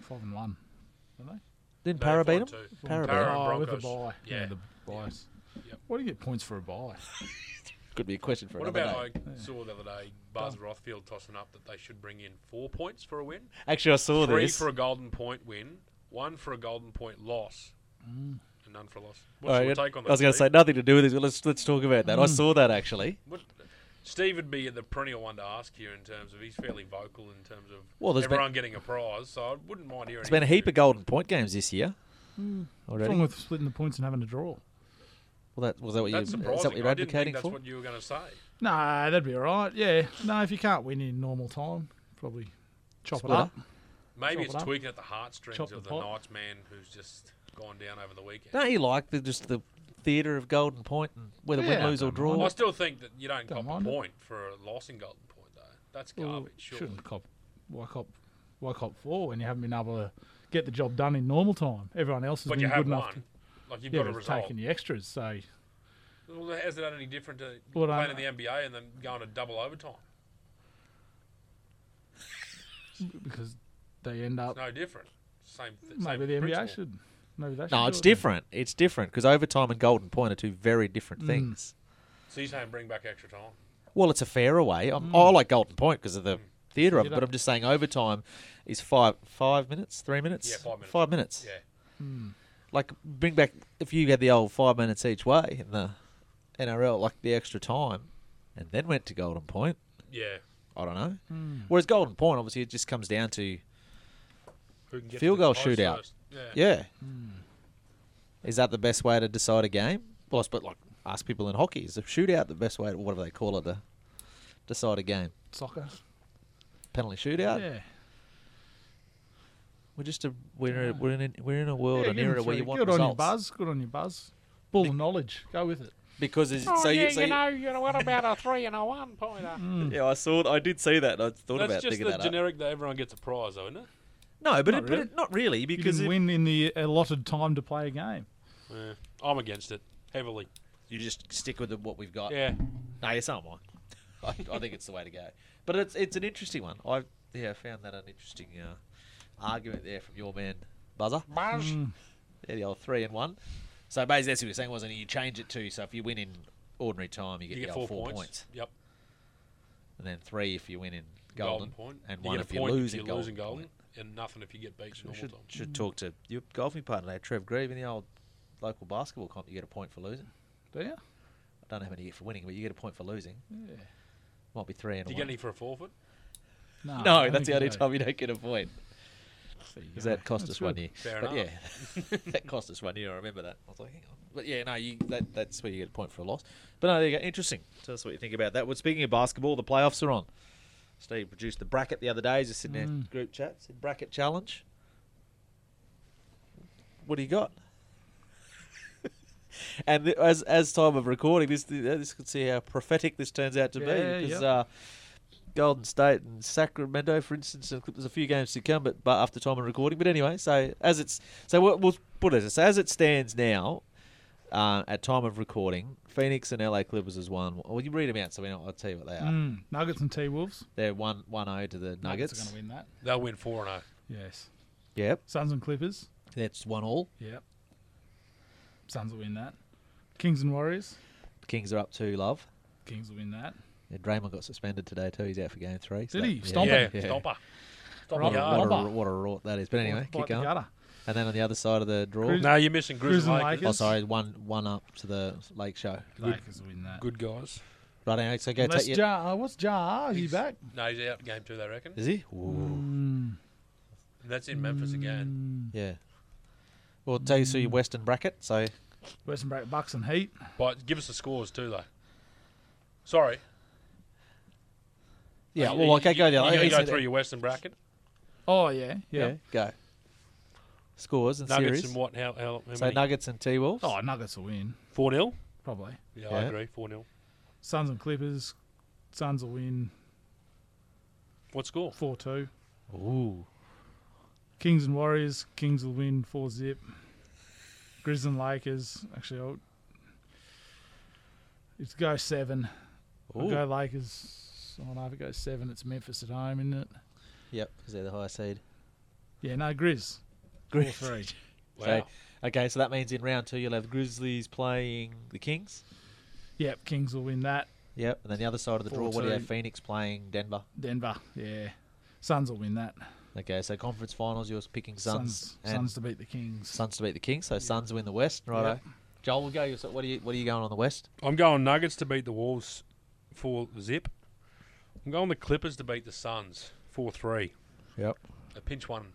Five and one. Are they? Didn't No, Para beat and them? two. Para beat Para 'em. Oh, with the Broncos. bye. Yeah. the buys. Yep. What do you get points for a buy? *laughs* Could be a question for What another about day. I saw the other day Buzz Rothfield tossing up that they should bring in four points for a win, Actually, I saw three this. for a golden point win, one for a golden point loss, mm. and none for a loss. What's All your take on that? I was going to say nothing to do with this, but let's let's talk about that. I mm. saw that actually. What, Steve would be the perennial one to ask here in terms of he's fairly vocal in terms of Well, there's been- everyone getting a prize, so I wouldn't mind hearing. There's been a heap of golden point games this year. Mm. What's Already. wrong with splitting the points and having a draw? Well, that was that what you That's is that surprising. what you're I didn't think advocating that's for? what you were going to say. No, that'd be all right. Yeah. No, if you can't win in normal time, probably chop Split it up. up. Maybe Chop it's it up. tweaking at the heartstrings Chop of the the. Knights man who's just gone down over the weekend. Don't you like the just the theatre of golden point and whether Yeah, win, lose or draw? mind. I still think that you don't, Don't cop a mind it. point for a loss in golden point, though. That's Well, garbage. surely. shouldn't cop. Why cop? Why cop four when you haven't been able to get the job done in normal time? Everyone else has But been you good have enough. won. To, Like you've yeah, got a but result. taking the extras. So Well, how's done any different to Well, playing I'm- in the NBA and then going to double overtime? because they end up It's no different. Same. Th- maybe same the NBA should. Maybe they should. No, do it's it then. different. It's different because overtime and Golden Point are two very different Mm. things. So you're saying bring back extra time? Well, it's a fairer way. I'm, mm. I like Golden Point because of the mm. theatre of it, Theatre. but I'm just saying overtime is five five minutes, three minutes, Yeah, five minutes. Five minutes. Yeah. Mm. Like bring back if you had the old five minutes each way in the NRL, like the extra time, and then went to Golden Point. Yeah. I don't know. Hmm. Whereas Golden Point, obviously, it just comes down to Who can get field to goal shootout. first. Yeah. Yeah. Is that the best way to decide a game? Well, I suppose, like ask people in hockey, is a shootout the best way, to, whatever they call it, to decide a game? Soccer. Penalty shootout. Yeah. We're just a we're in a, we're in a, we're in a world Yeah, an era where you want Good results on your buzz. Good on your buzz. Bull of knowledge. Go with it. because it's, Oh, so yeah, you, so you you- know, you know, what about a three and a one pointer? *laughs* yeah, I saw I did see that. I thought That's about just thinking the that. up. generic that everyone gets a prize, though, isn't it? No, but Not it, but it, not really You because didn't if win in the allotted time to play a game. Yeah. I'm against it heavily. you just stick with the, what we've got. Yeah. No, yes, so am I. I, I think it's the way to go. But it's it's an interesting one. I yeah found that an interesting uh, argument there from your man Buzzer. Buzz. Yeah, the old three and one. So basically, that's what you were saying, wasn't it? You change it to so if you win in ordinary time, you get, You get the old four four points. Yep. and then three if you win in Golden, golden, point. and you one if you point lose if in golden. in golden, and nothing if you get beat in I normal should time. should talk to your golfing partner, there, Trev Grieve, in the old local basketball comp. You get a point for losing. Do you? I don't know how many you get for winning, but you get a point for losing. Yeah. Might be three and one. Do you one. get any for a forfeit? No, no, that's the only do. time you don't get a point. Because that cost That's us one year. Fair but enough. yeah, *laughs* that cost us one year. I remember that. I was like, hang on. But yeah, no, you that that's where you get a point for a loss. But no, there you go. Interesting. Tell us what you think about that. Well, speaking of basketball, the playoffs are on. Steve produced the bracket the other day. He's just sitting there Mm. group chat, said bracket challenge. What do you got? *laughs* and th- as as time of recording, this this could see how prophetic this turns out to Yeah, be because yep. uh, Golden State and Sacramento, for instance, there's a few games to come, but, but after time of recording. But anyway, so as it's so we'll, we'll put it so as it stands now, uh, at time of recording, Phoenix and LA Clippers is one. Well, you read them out, so we know, I'll tell you what they are. Mm, Nuggets and T Wolves. They're one one zero to the Nuggets Nuggets. are going to win that. They'll win four and oh. zero. Yes. Yep, Suns and Clippers. that's one all. Yep. Suns will win that. Kings and Warriors. Kings are up two. Love. Kings will win that. Yeah, Draymond got suspended today too. He's out for game three. so Did he? that- Stomp Yeah, him. stopper. Stop Right. What a, yard. what, a, what a rort that is. But anyway, Bite keep going. gutter. And then on the other side of the draw, Grizz- No, you're missing Grizz Grizz and and Lakers. oh sorry, one one up to the Lake Show. Lakers will win that. Good guys. Right, anyway, so go Unless take. Ja, uh, what's Ja? Is he He's- back? No, he's out in game two, they reckon. Is he? Ooh. Mm. And that's in Memphis again. Mm. Yeah. Well, take us through your Western bracket. So Western bracket Bucks and Heat. But give us the scores too, though. Sorry. Yeah, well, you- okay, go you- down. You're going to Easy- go through your Western bracket. Oh yeah, Yeah, yeah. go. Scores and Nuggets series. and what? How? How, how so many? Nuggets and T Wolves. Oh, Nuggets will win Four 0 probably. Yeah, I agree. Four 0 Suns and Clippers. Suns will win What score? four two. Ooh. Kings and Warriors. Kings will win four zip. Grizz and Lakers. Actually, I'll, it's go seven. I'll go Lakers. I don't know if it goes seven. It's Memphis at home, isn't it? Yep, because they're the high seed. Yeah, no Grizz. Four three. *laughs* Wow. So, okay, so that means in round two you'll have Grizzlies playing the Kings. Yep, Kings will win that. Yep, and then the other side of the draw, what do you have? Phoenix playing Denver. Denver. Yeah. Suns will win that. Okay, so conference finals, you're picking Suns. Suns, and Suns to beat the Kings. Suns to beat the Kings. So Suns win the West, righto. Yep. Joel, we'll go. So what are you What are you going on the West? I'm going Nuggets to beat the Wolves for zip. I'm going the Clippers to beat the Suns four three. Yep. A pinch one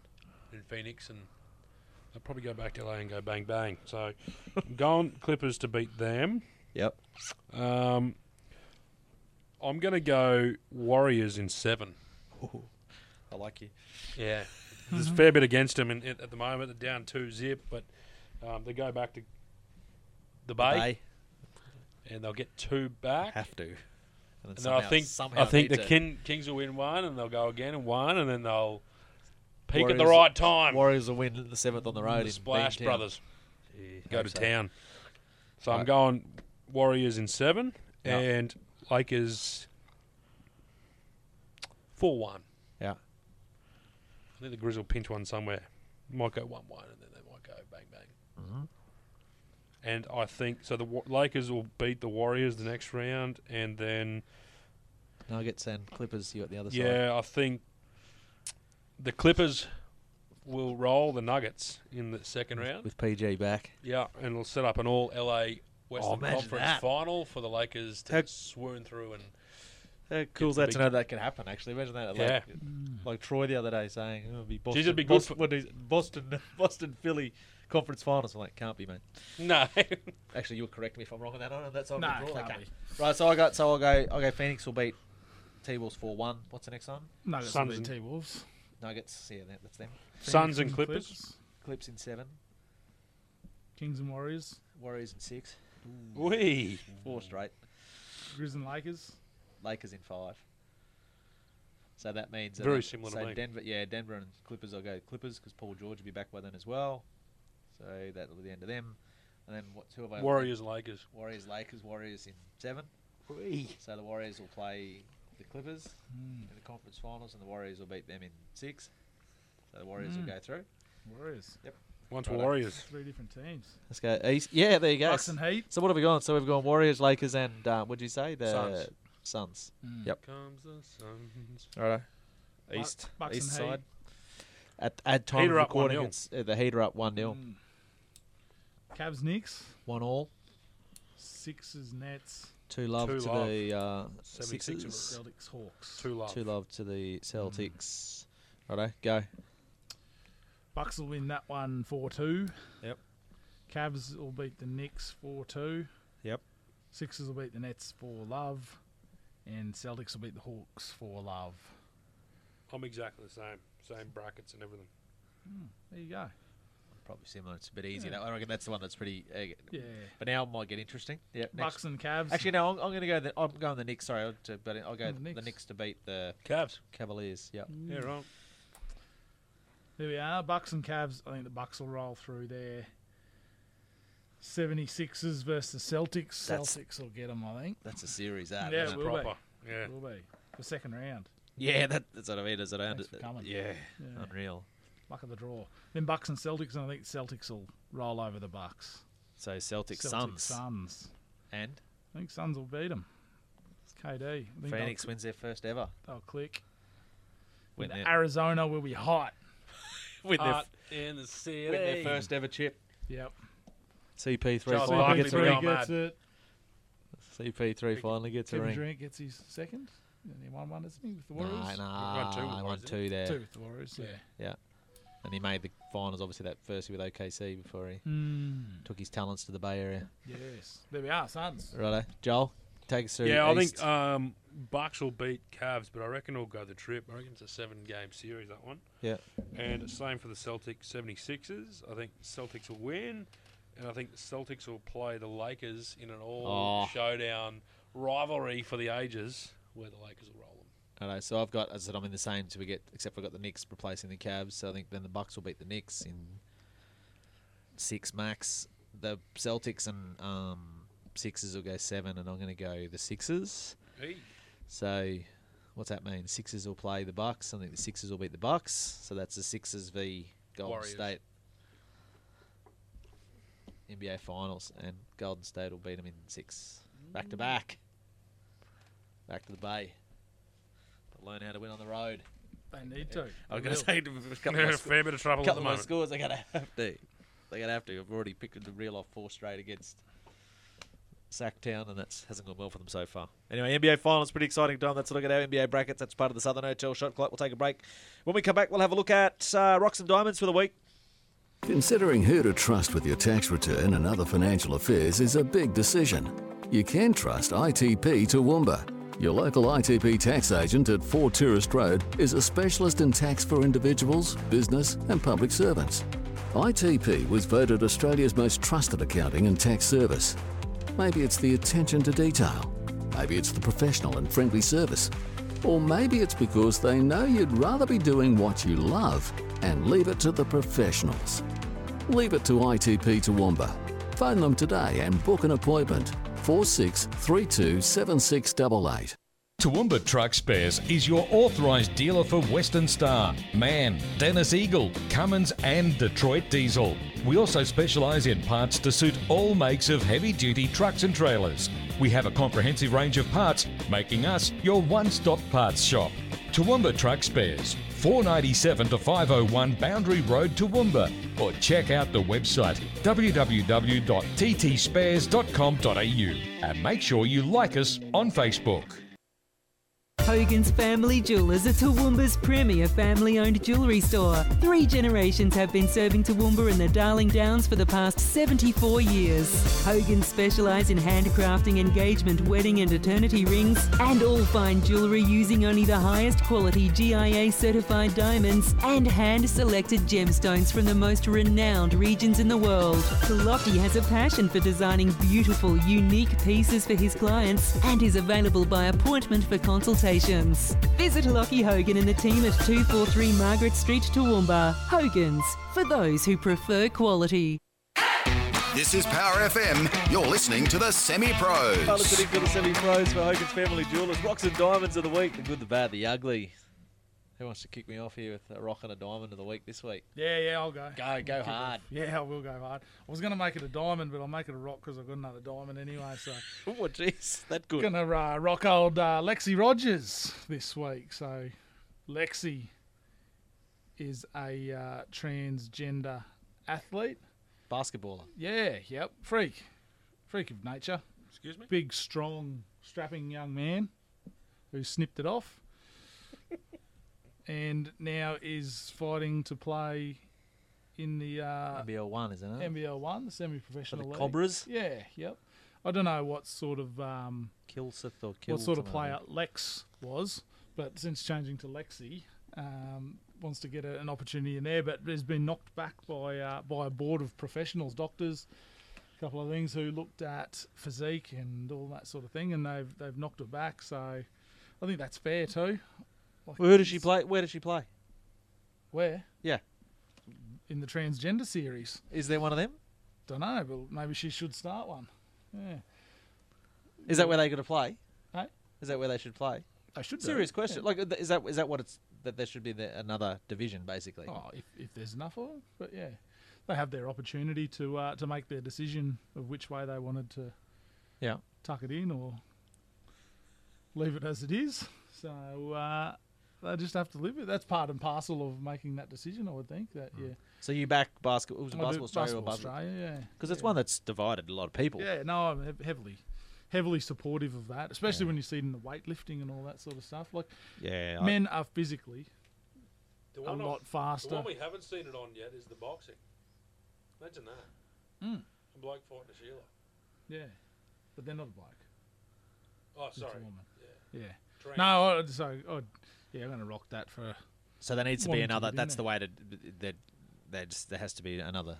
in Phoenix, and I'll probably go back to LA and go bang bang. So I'm going Clippers to beat them. Yep. Um, I'm going to go Warriors in seven. I like you. Yeah, *laughs* there's a fair bit against them in, in, at the moment. They're down two zip, but um, they go back to the Bay, Bay and they'll get two back. have to. And then then I think somehow I think the kin, Kings will win one, and they'll go again and one, and then they'll peak at the right time. Warriors will win the seventh on the road. The Splash Beantown. Brothers go to so. town. So I'm uh, going Warriors in seven Yeah. and Lakers four one. Yeah. I think the Grizz will pinch one somewhere. Might go one one, and then they might go bang bang. Mhm. And I think so. The Wa- Lakers will beat the Warriors the next round, and then Nuggets and Clippers. You at the other side. yeah, I think the Clippers will roll the Nuggets in the second round. with PG back. Yeah, and we'll set up an all LA Western Oh, imagine Conference that. final for the Lakers to How- swoon through and How cool is that to know that can happen? Actually, imagine that. Yeah. Like, like Troy the other day saying oh, it'll be Boston. It'd be good Boston, for- what is it? Boston, *laughs* Boston, Philly conference finals. I'm like, can't be, mate. no. *laughs* Actually, you'll correct me if I'm wrong on that. On that side Nah, of the draw. can't Okay. be. Right, so I got so I'll go. I'll go. Phoenix will beat T Wolves four one. What's the next one? Nuggets Suns will and- beat T Wolves. Nuggets. Yeah, that, that's them. Suns and Clippers. Clips in seven. Kings and Warriors. Warriors in six. Wee. Four straight. Grizz and Lakers. Lakers in five. So that means Very then- similar to so me. Denver, yeah, Denver and Clippers. I'll go Clippers because Paul George will be back by then as well. So that'll be the end of them. And then what? Two of our Warriors, Lakers. Warriors, Lakers, Warriors in seven. Wee. So the Warriors will play the Clippers Hmm. in the conference finals, and the Warriors will beat them in six. So the Warriors will Mm. go through. Warriors. Yep. Once Righto. Warriors. Three different teams. Let's go east. Yeah, there you go. Bucks and Heat. So what have we gone? So we've gone Warriors, Lakers, and uh, what'd you say? The Suns. Suns. Mm. Yep. Comes the Suns. Righto. East. Bucks east and Heat. side. At, at time Heater of recording, 1-0. it's, uh, the heater up 1 0. Mm. Cavs Knicks. One all. Sixers Nets. Two love Two to love. the uh, 76ers. Sixers. Celtics Hawks. Two love. Two love to the Celtics. Righto, go. Bucks will win that one 4 2. Yep. Cavs will beat the Knicks 4 2. Yep. Sixers will beat the Nets 4 love. And Celtics will beat the Hawks 4 love. I'm exactly the same. Same brackets and everything. There you go. Probably similar. It's a bit easier. Yeah. That, I reckon that's the one that's pretty. Uh, Yeah. But now it might get interesting. Yeah. Bucks and Cavs. Actually, no. I'm, I'm going to go. The, I'm going the Knicks. Sorry, to, but I'll go Oh, the the, Knicks. Knicks to beat the Cavs. Cavaliers. Yeah. Mm. Yeah, right. There we are. Bucks and Cavs. I think the Bucks will roll through there. 76ers versus Celtics. That's- Celtics will get them, I think. That's a series. That. Yeah, isn't it it? will be. Proper. Yeah. Will be. The second round. yeah. That, that's what I mean. Is it? Thanks for coming. Yeah. Yeah. Unreal. Luck of the draw. Then Bucks and Celtics, and I think Celtics will roll over the Bucks. So Celtics, Celtics Suns, Suns. and I think Suns will beat them. It's KD. Phoenix wins their first ever. they'll click. Win their, Arizona will be hot. *laughs* win their, Hot in the city. win their first ever chip. Yep. CP3 Charles finally gets a ring. gets it. CP3 finally gets a ring. Durant gets his second. And he won one, doesn't he, with the Nah, Warriors? nah, Won two with I won two there. Two with the Warriors, yeah. Yeah. And he made the finals, obviously, that first year with OKC before he Mm. took his talents to the Bay Area. Yes. There we are, Suns. Righto. Joel, take us through Yeah, I think um, Bucks will beat Cavs, but I reckon it'll go the trip. I reckon it's a seven-game series, that one. Yeah. And same for the Celtics 76ers. I think Celtics will win, and I think the Celtics will play the Lakers in an all Oh. showdown rivalry for the ages, where the Lakers will roll Righto, so I've got, as I said, I'm in the same, so we get, except I've got the Knicks replacing the Cavs, so I think then the Bucks will beat the Knicks in six max. The Celtics and um, Sixers will go seven, and I'm going to go the Sixers. Hey. So, what's that mean? Sixers will play the Bucks. I think the Sixers will beat the Bucks. So that's the Sixers v Golden Warriors. State NBA Finals, and Golden State will beat them in six, back to back, back to the Bay. Learn how to win on the road. They need to. I was going to will. say *laughs* a couple They're of in my a sco- fair bit of trouble at couple the of moment. scores. They're going to have to. They're going to have to. I've already picked the reel off four straight against Sacktown, and that hasn't gone well for them so far. Anyway, NBA Finals, pretty exciting time. That's a look at our NBA brackets. That's part of the Southern Hotel Shot Clock. We'll take a break. When we come back, we'll have a look at uh, Rocks and Diamonds for the week. Considering who to trust with your tax return and other financial affairs is a big decision. You can trust ITP Toowoomba. Your local ITP tax agent at 4 Tourist Road is a specialist in tax for individuals, business, and public servants. ITP was voted Australia's most trusted accounting and tax service. Maybe it's the attention to detail, Maybe it's the professional and friendly service. Or maybe it's because they know you'd rather be doing what you love and leave it to the professionals. Leave it to ITP Toowoomba. Phone them today and book an appointment. 4632 7688. Toowoomba Truck Spares is your authorised dealer for Western Star, Man, Dennis Eagle, Cummins, and Detroit Diesel. We also specialise in parts to suit all makes of heavy duty trucks and trailers. We have a comprehensive range of parts, making us your one stop parts shop. Toowoomba Truck Spares, 497 to 501 Boundary Road, to Toowoomba, or check out the website www.ttspares.com.au and make sure you like us on Facebook. Hogan's Family Jewelers are Toowoomba's premier family owned jewellery store. Three generations have been serving Toowoomba and the Darling Downs for the past 74 years. Hogan's specialise in handcrafting engagement, wedding, and eternity rings, and all fine jewellery using only the highest quality GIA certified diamonds and hand selected gemstones from the most renowned regions in the world. Lockie has a passion for designing beautiful, unique pieces for his clients and is available by appointment for consultations. Visit Lockie Hogan and the team at 243 Margaret Street, Toowoomba. Hogan's, for those who prefer quality. This is Power FM. You're listening to the Semi Pros. Well, listening to the semi pros for Hogan's Family Jewelers. Rocks and diamonds of the week. The good, the bad, the ugly. Who wants to kick me off here with a rock and a diamond of the week this week? Yeah, yeah, I'll go. Go, go Kick hard. off. Yeah, I will go hard. I was going to make it a diamond, but I'll make it a rock because I've got another diamond anyway. So, *laughs* oh, jeez, that good. Going to uh, rock old uh, Lexi Rogers this week. So, Lexi is a uh, transgender athlete. Basketballer. Yeah, yep. Freak. Freak of nature. Excuse me? Big, strong, strapping young man who snipped it off. And now is fighting to play in the uh, NBL one, isn't it? NBL one, the semi-professional league. Cobras? Yeah, yep. I don't know what sort of um, Kilseth or what sort of player. Lex was, but since changing to Lexi, um, wants to get a, an opportunity in there, but has been knocked back by uh, by a board of professionals, doctors, a couple of things who looked at physique and all that sort of thing, and they've they've knocked it back. So I think that's fair too. Like, Where does she play? Where does she play? Where? Yeah. In the transgender series. Is there one of them? Don't know, but maybe she should start one. Yeah. Is that where they got to play? Hey? Is that where they should play? They should Serious question. yeah. Like, is that is that what it's that there should be the, another division basically? Oh, if, if there's enough of them, but yeah, they have their opportunity to uh, to make their decision of which way they wanted to Yeah. tuck it in or leave it as it is. So uh, they just have to live with. it. That's part and parcel of making that decision. I would think that yeah. So you back basketball? Was it I do basketball Australia Basketball basketball? Australia, yeah. Because it's Yeah. one that's divided a lot of people. Yeah, no, I'm heavily, heavily supportive of that, especially when you see it in the weightlifting and all that sort of stuff. Like, Yeah, I- men are physically The a one lot I've- faster. The one we haven't seen it on yet is the boxing. Imagine that. Mm. A bloke fighting a Sheila. Yeah, but they're not a bloke. Oh, It's a sorry. woman. Yeah. Yeah. No, I, so i yeah, I'm going to rock that for. So there needs to be another. that's the way to. That there's there has to be another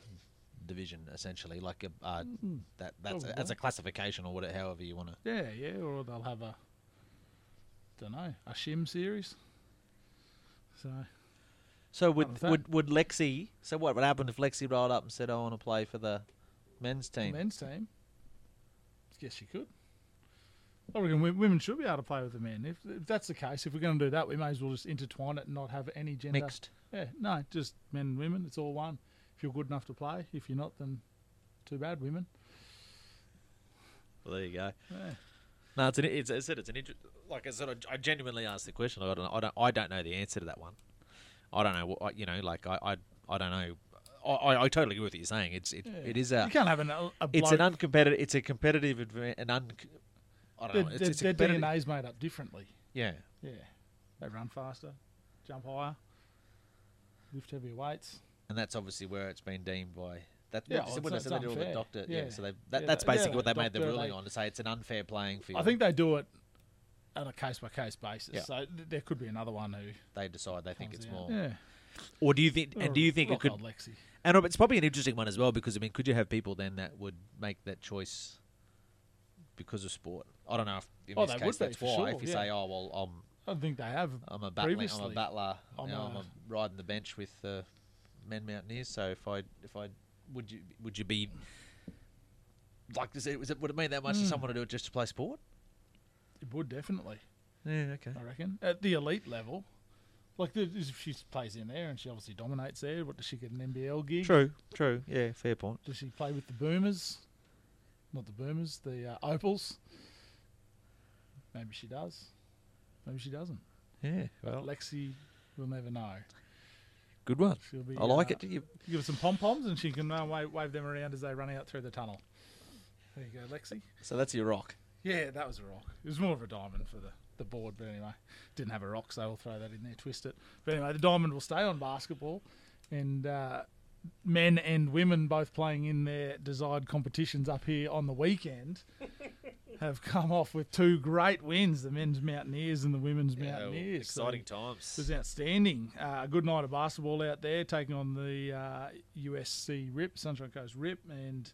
division essentially, like a, uh, Mm. that that's Probably. as a classification or whatever, however you want to. Yeah, yeah, or they'll have a. Don't know a shim series. So. So would would would Lexi? So what would happen if Lexi rolled up and said, "I want to play for the men's team"? men's team. Guess you could. I reckon women should be able to play with the men. If, if that's the case, if we're going to do that, we may as well just intertwine it and not have any gender. Mixed. Yeah, no, just men and women. It's all one. If you're good enough to play, if you're not, then too bad, women. Well, there you go. Yeah. No, it's an, it's, I said it's an inter- like I said. I, I genuinely asked the question. I don't, I don't I don't know the answer to that one. I don't know what you know. Like I I, I don't know. I, I, I totally agree with what you're saying. It's it, Yeah. it is a You can't have an- a it's an uncompetitive. It's a competitive adva- an un. I don't Their, know. It's, their, it's their competitive- DNA's made up differently. Yeah. Yeah. They run faster, jump higher, lift heavier weights. and that's obviously where it's been deemed by. That, Yeah, yeah, well, when they it's- said they did all the doctor, yeah. Yeah. So they, that, Yeah, that's they- yeah, basically what they made the ruling they- on to say it's an unfair playing field. I think they do it on a case by case basis. Yeah. So th- there could be another one who they decide they think it's out. more. Yeah. Or do you think? Or And do you think it could? Lexi. And oh, it's probably an interesting one as well because I mean, could you have people then that would make that choice because of sport? I don't know if in Oh, this case would be, that's why. sure, if you yeah. say, "Oh well, I'm I don't think they have. I'm a battling, I'm a battler, I'm you know, I'm a- a riding the bench with the men mountaineers." So if I if I would you would you be like does it, was it would it mean that much to Mm. someone to do it just to play sport? It would definitely. Yeah, okay. I reckon at the elite level, like the, if she plays in there and she obviously dominates there, what does she get an NBL gig? True, true. Yeah, fair point. Does she play with the Boomers? Not the Boomers, the uh, Opals. Maybe she does. Maybe she doesn't. Yeah, well, Lexi will never know. good one. She'll be, I like uh, it. You, Give her some pom poms and she can uh, wave, wave them around as they run out through the tunnel. There you go, Lexi. so that's your rock. Yeah, that was a rock. It was more of a diamond for the, the board, but anyway, didn't have a rock, so we'll throw that in there, twist it. But anyway, the diamond will stay on basketball, and uh, men and women both playing in their desired competitions up here on the weekend *laughs* have come off with two great wins: the men's Mountaineers and the women's Mountaineers. So exciting times. It was outstanding. Uh, a good night of basketball out there, taking on the uh, USC Rip, Sunshine Coast Rip, and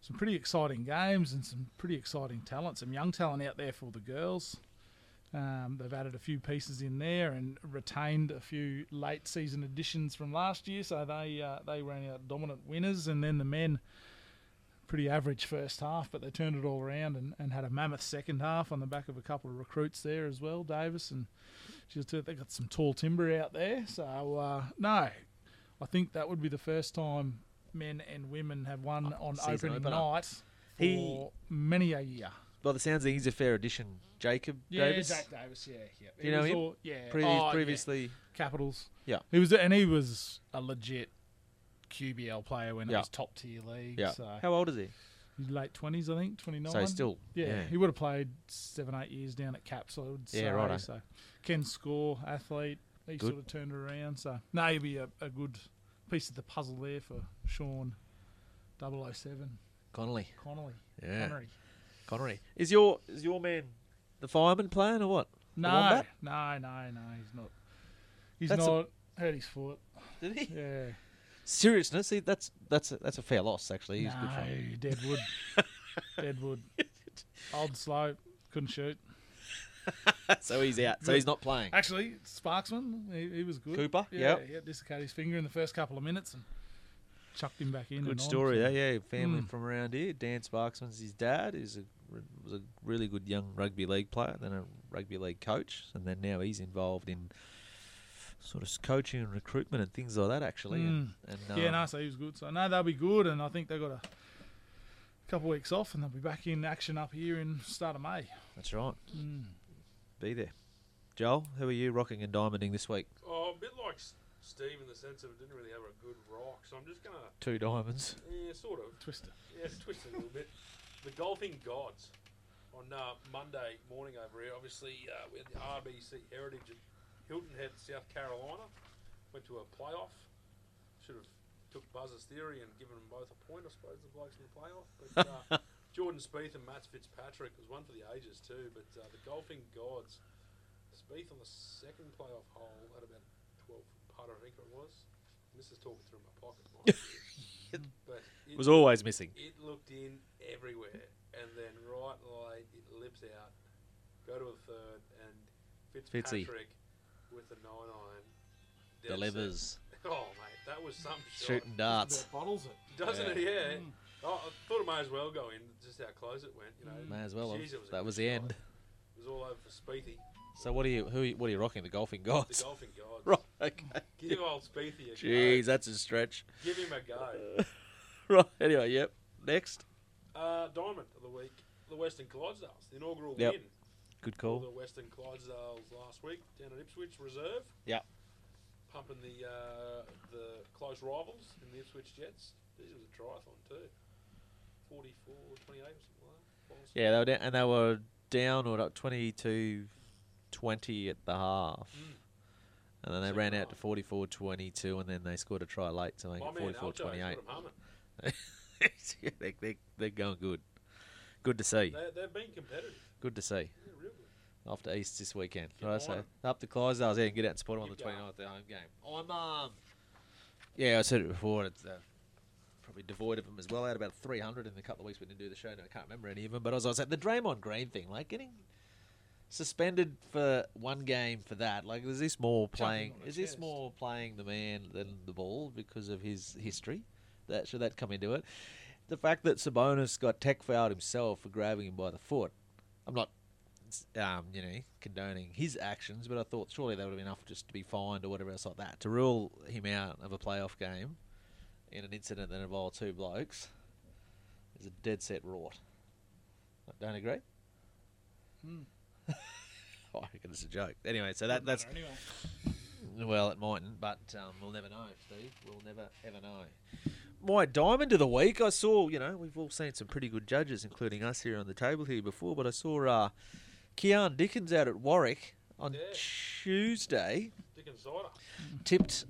some pretty exciting games and some pretty exciting talent. Some young talent out there for the girls. Um, they've added a few pieces in there and retained a few late season additions from last year, so they uh, they ran out dominant winners. And then the men, pretty average first half, but they turned it all around and, and had a mammoth second half on the back of a couple of recruits there as well, Davis and just they got some tall timber out there. So uh, no, I think that would be the first time men and women have won on opening opener. night for He- many a year. By the sounds it, he's a fair addition. Jacob Yeah, Davis. Jack Davis. Yeah, yeah. Do you know him? all- yeah. Oh, yeah. previously. Capitals. Yeah. He was, and he was a legit QBL player when Yeah. it was top tier league. Yeah. So How old is he? He's late twenties, I think, twenty nine. So he's still- yeah, yeah. He would have played seven, eight years down at Caps. I would Yeah, say. righto. So can score, athlete. He Good. sort of turned it around. So no, he'd be a, a good piece of the puzzle there for Sean 007 Connolly. Connolly. Yeah. Connery. Connery. Is your is your man the fireman playing or what? No, no, no, no. He's not. He's That's a- not. hurt his foot. Did he? Yeah. Seriousness, see, that's that's a, that's a fair loss actually. He's good no, fun. Deadwood. Deadwood. Old slow, Couldn't shoot. *laughs* so he's out. So he's not playing. Actually, Sparksman, he, he was good. Cooper, yeah, yep. yeah, dislocated his finger in the first couple of minutes and chucked him back in. Good and on, story, so-. Yeah, family Mm. from around here. Dan Sparksman's his dad. is a was a really good young rugby league player, then a rugby league coach, and then now he's involved in sort of coaching and recruitment and things like that. Actually, and, Mm. and yeah, um, no, so he was good. So no, they'll be good, and I think they've got a couple of weeks off, and they'll be back in action up here in start of May. that's right. Mm. Be there. Joel, Who are you rocking and diamonding this week? Oh, a bit like Steve in the sense of it didn't really have a good rock, so I'm just gonna Two diamonds. yeah, sort of Twister. Yeah, twist it a little bit. The golfing gods on uh, Monday morning over here. Obviously, uh, we had the RBC Heritage at Hilton Head, South Carolina. Went to a playoff. Should have took Buzz's theory and given them both a point, I suppose, the blokes in the playoff. But uh, *laughs* Jordan Spieth and Matt Fitzpatrick was one for the ages too. But uh, the golfing gods, Spieth on the second playoff hole at about 12 putter, I think it was. This is talking through my pocket. *laughs* but it Was always missing. It looked in everywhere, and then right late it lips out. Go to a third, and Fitzy. Fitzpatrick with the nine iron dead set. Delivers. *laughs* Oh mate, that was some shot. Shooting darts. bottles it. Doesn't Yeah. it? Yeah. Oh, I thought it may as well go in, just how close it went. You know, May as well have. It was a That good was the shot. end. It was all over for Spiethy. So what are you who are you- what are you rocking? The golfing gods. The golfing gods. *laughs* Right. Okay. Give old Spiethy a Jeez, go. that's a stretch. Give him a go. *laughs* right. Anyway, yep. Next. Uh, Diamond of the week, the Western Clydesdales, the inaugural Yep. win. Good call. The Western Clydesdales last week down at Ipswich Reserve. Yeah. Pumping the uh, the close rivals in the Ipswich Jets. This was a triathlon too. 44, 28 or something like that. Yeah, they were down, and they were down or up 22 20 at the half. Mm. And then they ran out to 44 22, and then they scored a try late to make My it 44 Aljo's got 28. 'em humming. *laughs* yeah, they, they, they're going good. Good to see. They, they've been competitive. Good to see. Off to East this weekend. Right, so up to Clydesdales there and get out and support them on the Keep going. 29th, their home game. I'm, um, yeah, I said it before. It's uh, probably devoid of them as well. I had about 300 in the couple of weeks we didn't do the show. and I can't remember any of them. But as I was at the Draymond Green thing, like getting suspended for one game for that, like is this more playing? Is this more playing the man than the ball because of his history? That should that come into it? The fact that Sabonis got tech fouled himself for grabbing him by the foot. I'm not um, you know, condoning his actions, but I thought surely that would have been enough just to be fined or whatever else like that. To rule him out of a playoff game in an incident that involved two blokes is a dead set rort. Don't agree? oh, *laughs* I reckon it's a joke. Anyway, so that that's *laughs* well, it mightn't, but um, we'll never know, Steve. We'll never ever know. My diamond of the week, I saw. You know, we've all seen some pretty good judges, including us here on the table here before. But I saw uh, Kean Dickens out at Warwick on Tuesday Dickens cider. tipped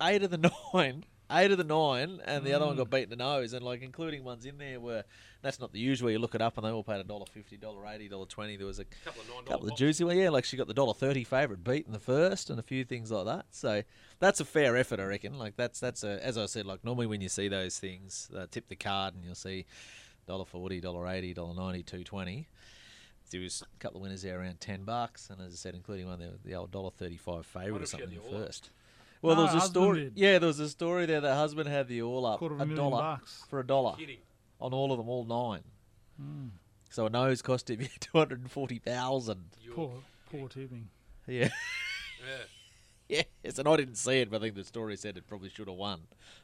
eight of the *laughs* nine, eight of the nine, and the other one got beaten the nose. And like including ones in there were that's not the usual. You look it up and they all paid a dollar fifty, dollar eighty, dollar twenty. There was a Couple of $9 couple of juicy ones. Yeah, like she got the dollar thirty favourite beat in the first, and a few things like that. So that's a fair effort, I reckon. Like that's that's a as I said. Like normally when you see those things, uh, tip the card and you'll see dollar forty, dollar eighty, dollar ninety, two twenty. There was a couple of winners there around ten bucks, and as I said, including one the, the old dollar thirty-five favourite or Wonder if she had something the the all-up. first. Well, there was a story. did. Yeah, there was a story there. The husband had the all up Quarter of a a million dollar bucks. for a dollar Kidding. on all of them, all nine. Mm. So a nose cost him *laughs* two hundred and forty thousand. Poor, poor tipping. Yeah. Yeah. *laughs* Yes, and I didn't see it, but I think the story said it probably should have won.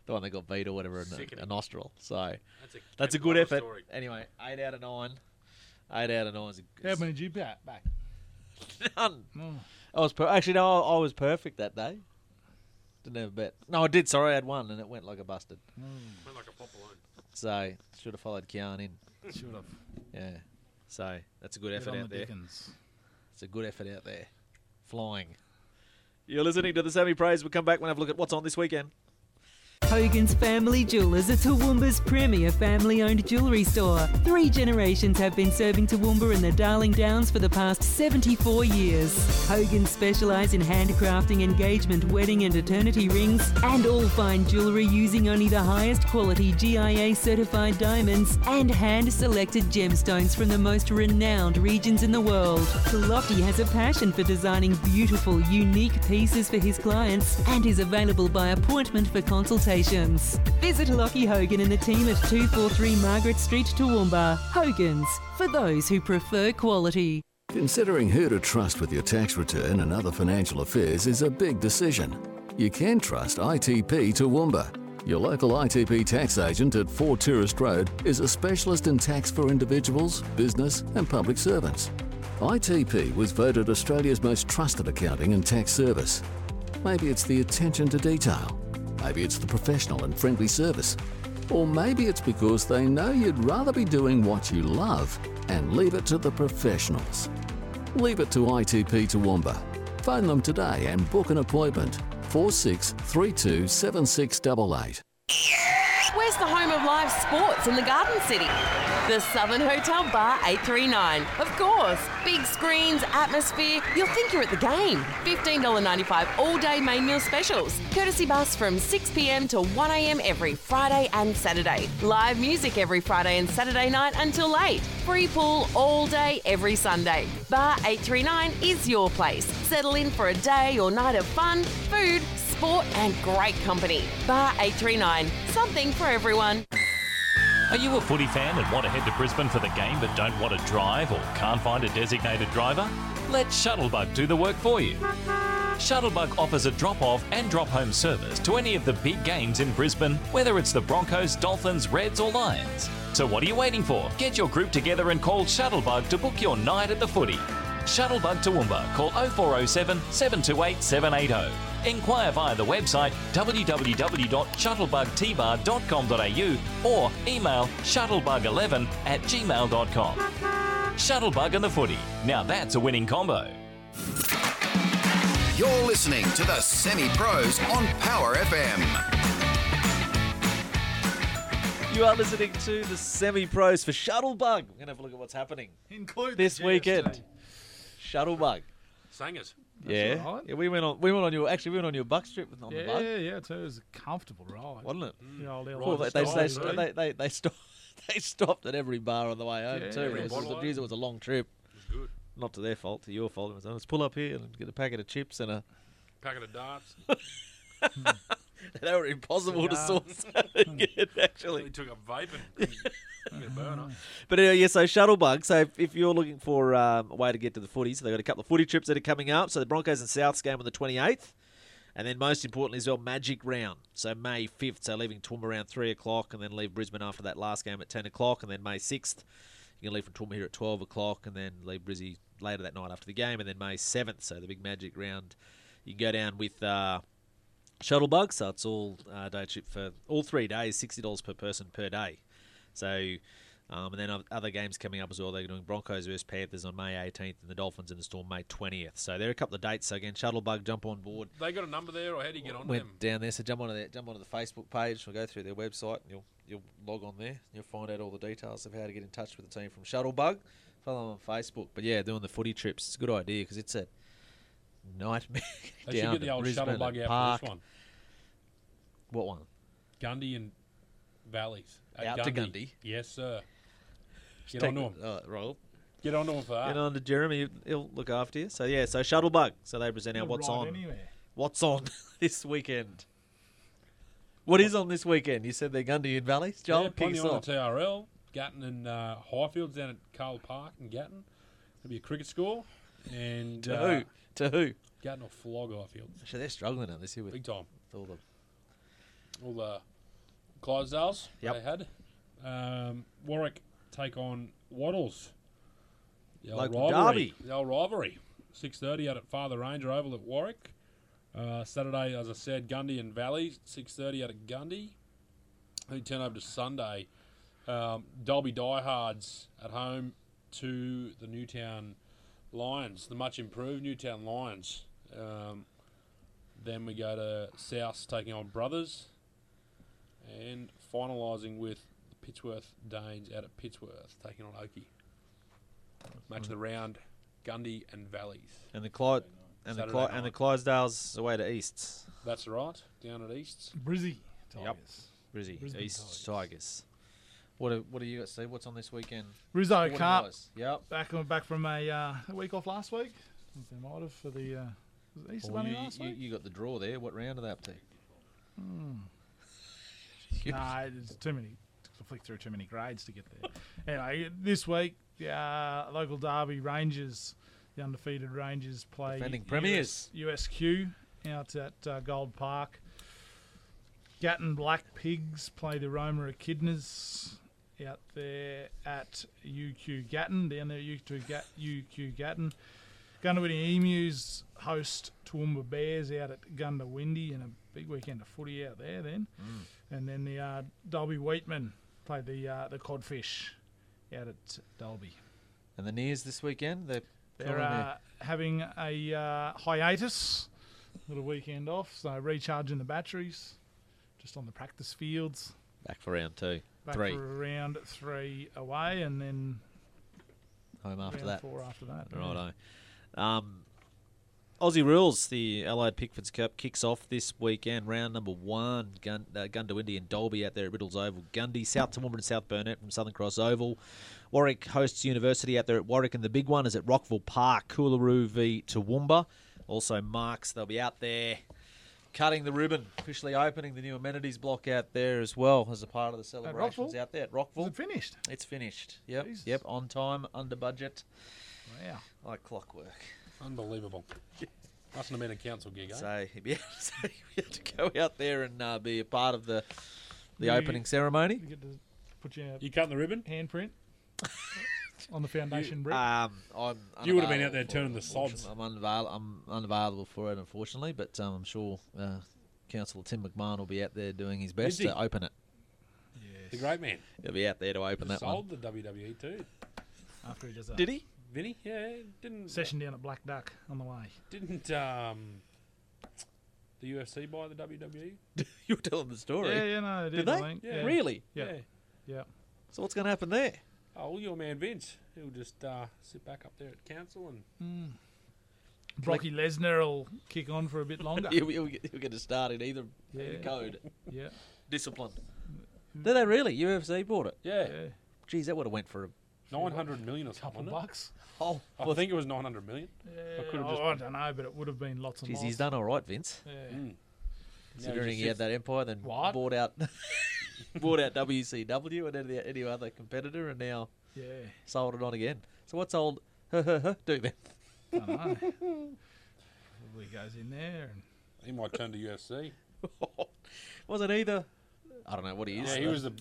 The one that got beat or whatever in a, a nostril. So That's a, that's a good effort. story. Anyway, eight out of nine. Eight out of nine is a, How many did you bat back? *laughs* none. Oh. I was per- actually no, I was perfect that day. Didn't have a bet. No, I did. Sorry, I had one, and it went like a busted. Hmm. Went like a pop balloon. So should have followed Kian in. Should have. Yeah. So that's a good Get effort on out the there. Dickens. It's a good effort out there. Flying. You're listening to the Semi Pros. We'll come back when and have a look at what's on this weekend. Hogan's Family Jewelers are Toowoomba's premier family owned jewellery store. Three generations have been serving Toowoomba and the Darling Downs for the past 74 years. Hogan specialise in handcrafting engagement, wedding, and eternity rings, and all fine jewellery using only the highest quality GIA certified diamonds and hand selected gemstones from the most renowned regions in the world. Lockie has a passion for designing beautiful, unique pieces for his clients and is available by appointment for Visit Lockie Hogan and the team at 243 Margaret Street, Toowoomba. Hogan's, for those who prefer quality. Considering who to trust with your tax return and other financial affairs is a big decision. You can trust ITP Toowoomba. Your local ITP tax agent at 4 Tourist Road is a specialist in tax for individuals, business, and public servants. ITP was voted Australia's most trusted accounting and tax service. Maybe it's the attention to detail. Maybe it's the professional and friendly service. Or maybe it's because they know you'd rather be doing what you love and leave it to the professionals. Leave it to ITP Toowoomba. Phone them today and book an appointment. 4632 7688. Where's the home of live sports in the Garden City? The Southern Hotel Bar 839. Of course, big screens, atmosphere. You'll think you're at the game. $15.95 all day main meal specials. Courtesy bus from 6 pm to 1 am every Friday and Saturday. Live music every Friday and Saturday night until late. Free pool all day every Sunday. Bar 839 is your place. Settle in for a day or night of fun, food, sport, and great company. Bar 839. Something for everyone. Are you a footy fan and want to head to Brisbane for the game but don't want to drive or can't find a designated driver? Let Shuttlebug do the work for you. Shuttlebug offers a drop off and drop home service to any of the big games in Brisbane, whether it's the Broncos, Dolphins, Reds, or Lions. So what are you waiting for? Get your group together and call Shuttlebug to book your night at the footy. Shuttlebug to Toowoomba. Call 0407 728 780. Inquire via the website www.shuttlebugtbar.com.au or email shuttlebug11 at gmail.com. Shuttlebug and the footy. Now that's a winning combo. You're listening to the Semi Pros on Power FM. You are listening to the Semi Pros for Shuttlebug. We're going to have a look at what's happening Include this the weekend. Shuttlebug. Sangers. yeah, all right. yeah. We went on. We went on your. Actually, we went on your buck trip on the Yeah, bug, yeah, yeah. So it was a comfortable ride, wasn't it? Mm. The old Cool. They, Elvis they, they, style, they, they, they stopped. *laughs* They stopped at every bar on the way home Yeah, too. every It was, bottle geez, it was a long trip. It was good. Not to their fault, to your fault. It was, let's pull up here and get a packet of chips and a. Packet of darts. *laughs* Hmm. *laughs* they were impossible to Cigar. source. *laughs* Again, actually. He took up vaping. Couldn't a burner. *laughs* But anyway, yeah, so Shuttlebug. So if, if you're looking for um, a way to get to the footy, so they've got a couple of footy trips that are coming up. So the Broncos and Souths game on the 28th. And then most importantly as well, Magic Round. So May 5th, so leaving Toowoomba around 3 o'clock and then leave Brisbane after that last game at 10 o'clock. And then May 6th, you can leave from Toowoomba here at 12 o'clock and then leave Brizzy later that night after the game. And then May 7th, so the big Magic Round, you can go down with... Uh, Shuttlebug, so it's all uh, day trip for all three days, sixty dollars per person per day. So, um, and then other games coming up as well. They're doing Broncos versus Panthers on May 18th, and the Dolphins in the Storm May 20th. So there are a couple of dates. So again, Shuttlebug, jump on board. They got a number there, or how do you get on Went them? down there, so jump onto their, jump onto the Facebook page. We'll go through their website, and you'll you'll log on there. You'll find out all the details of how to get in touch with the team from Shuttlebug. Follow them on Facebook. But yeah, doing the footy trips, it's a good idea because it's a nightmare. *laughs* They should down get the old Brisbane shuttle bug out Park. for this one. What one? Gundy and Valleys. At Out to Gundy? Yes, sir. Get Take- on to him. Oh, roll. Get on to him for that. Get on to Jeremy. He'll look after you. So yeah, so Shuttlebug. So they present our what's on. anywhere. What's *laughs* on this weekend? What is on this weekend? You said they're Gundy and Valleys. Joel, yeah, kick plenty us on off. the TRL. Gatton and uh, Highfields down at Carl Park in Gatton. There'll be a cricket score. And To uh, who? To who? Gatton will flog Highfields. Actually, they're struggling now this year with Big time. all the All the Clydesdales Yep. they had. Um, Warwick take on Wattles. The old Local rivalry. derby. The old rivalry. 6.30 out at Father Ranger Oval at Warwick. Uh, Saturday, as I said, Gundy and Valley. 6.30 out at Gundy. Then turn over to Sunday. Um, Dalby Diehards at home to the Newtown Lions, the much improved Newtown Lions. Um, then we go to South taking on Brothers. And finalising with the Pittsworth Danes out at Pittsworth taking on Oakey. Match of the round, Gundy and Valleys. and the Clyde and the Saturday Clyde, and the. Clydesdales away to Easts. That's right, down at Easts. Brizzy. Yep. Tigers. Brizzy, Brisbane East Tigers. What do, what do you got, Steve? What's on this weekend? Rizzo Sporting Cup. wise. Yep. Back on back from a, uh, a week off last week. I think They might have for the uh, was it Easter Well, Bunny you, last you, week. you got the draw there. What round are they up to? *laughs* Hmm. nah, there's too many. To flick through too many grades to get there. *laughs* anyway, this week, uh, local derby Rangers, the undefeated Rangers play Defending premiers. USQ out at uh, Gold Park. Gatton Black Pigs play the Roma Echidnas out there at UQ Gatton, down there at UQ, Gat, UQ Gatton. Goondiwindi Emus host Toowoomba Bears out at Goondiwindi and a big weekend of footy out there then. And then the uh, Dalby Wheatmen play the uh, the Codfish out at Dalby. And the Nears this weekend. They're, They're uh, having a uh, hiatus, little weekend off, so recharging the batteries, just on the practice fields. back for round two, Back three, for round three away, and then home after that. four after that. yeah. Righto. Um, Aussie rules. The Allied Pickfords Cup kicks off this weekend. Round number one. Gun, uh, Goondiwindi and Dalby out there at Riddles Oval. Gundy, South Toowoomba and South Burnett from Southern Cross Oval. Warwick hosts University out there at Warwick, and the big one is at Rockville Park. Coolaroo v Toowoomba. Also Marks. They'll be out there cutting the ribbon, officially opening the new amenities block out there as well as a part of the celebrations out there at Rockville. Is it finished? It's finished. Yep. Jesus. Yep. On time, under budget. Wow. Like clockwork. Unbelievable. Mustn't have been a council gig, eh? So *laughs* he'd be, so he'd be able to go out there and uh, be a part of the the You- opening ceremony. You get to put your You cutting the ribbon? handprint on the foundation brick. Um, I'm You would have been unavailable out there for turning it, the sods. I'm, unavail- I'm unavailable for it, unfortunately, but um, I'm sure uh, Councillor Tim McMahon will be out there doing his best he? to open it. The great man. He'll be out there to open that one. Sold the WWE too. After he does a Did he? Vinny? Yeah, didn't session down at Black Duck on the way. didn't um the UFC buy the? WWE? *laughs* you were telling the story. Yeah, yeah, no, they Did did. I they? think. Yeah. Really? Yeah. Yeah. Yeah. So what's going to happen there? Oh, well, your man Vince. He'll just uh, sit back up there at council and Brocky Lesnar will kick on for a bit longer. *laughs* he'll, he'll, get- he'll get a start in either Yeah. code. Yeah. *laughs* Discipline. Did they really? UFC bought it. Yeah. Geez, that would have went for a Nine hundred million or something. Couple wasn't it? bucks. Oh, I think it was nine hundred million. I could have oh, just. I don't know, but it would have been lots of. Geez, he's done all right, Vince. Yeah. Mm. Considering he had that empire, then What? bought out, *laughs* bought out WCW and any, any other competitor, and now Yeah. sold it on again. So what's old do then? Don't know. Probably goes in there and He might turn to UFC. *laughs* Wasn't either. I don't know what he is. Yeah, he though. was the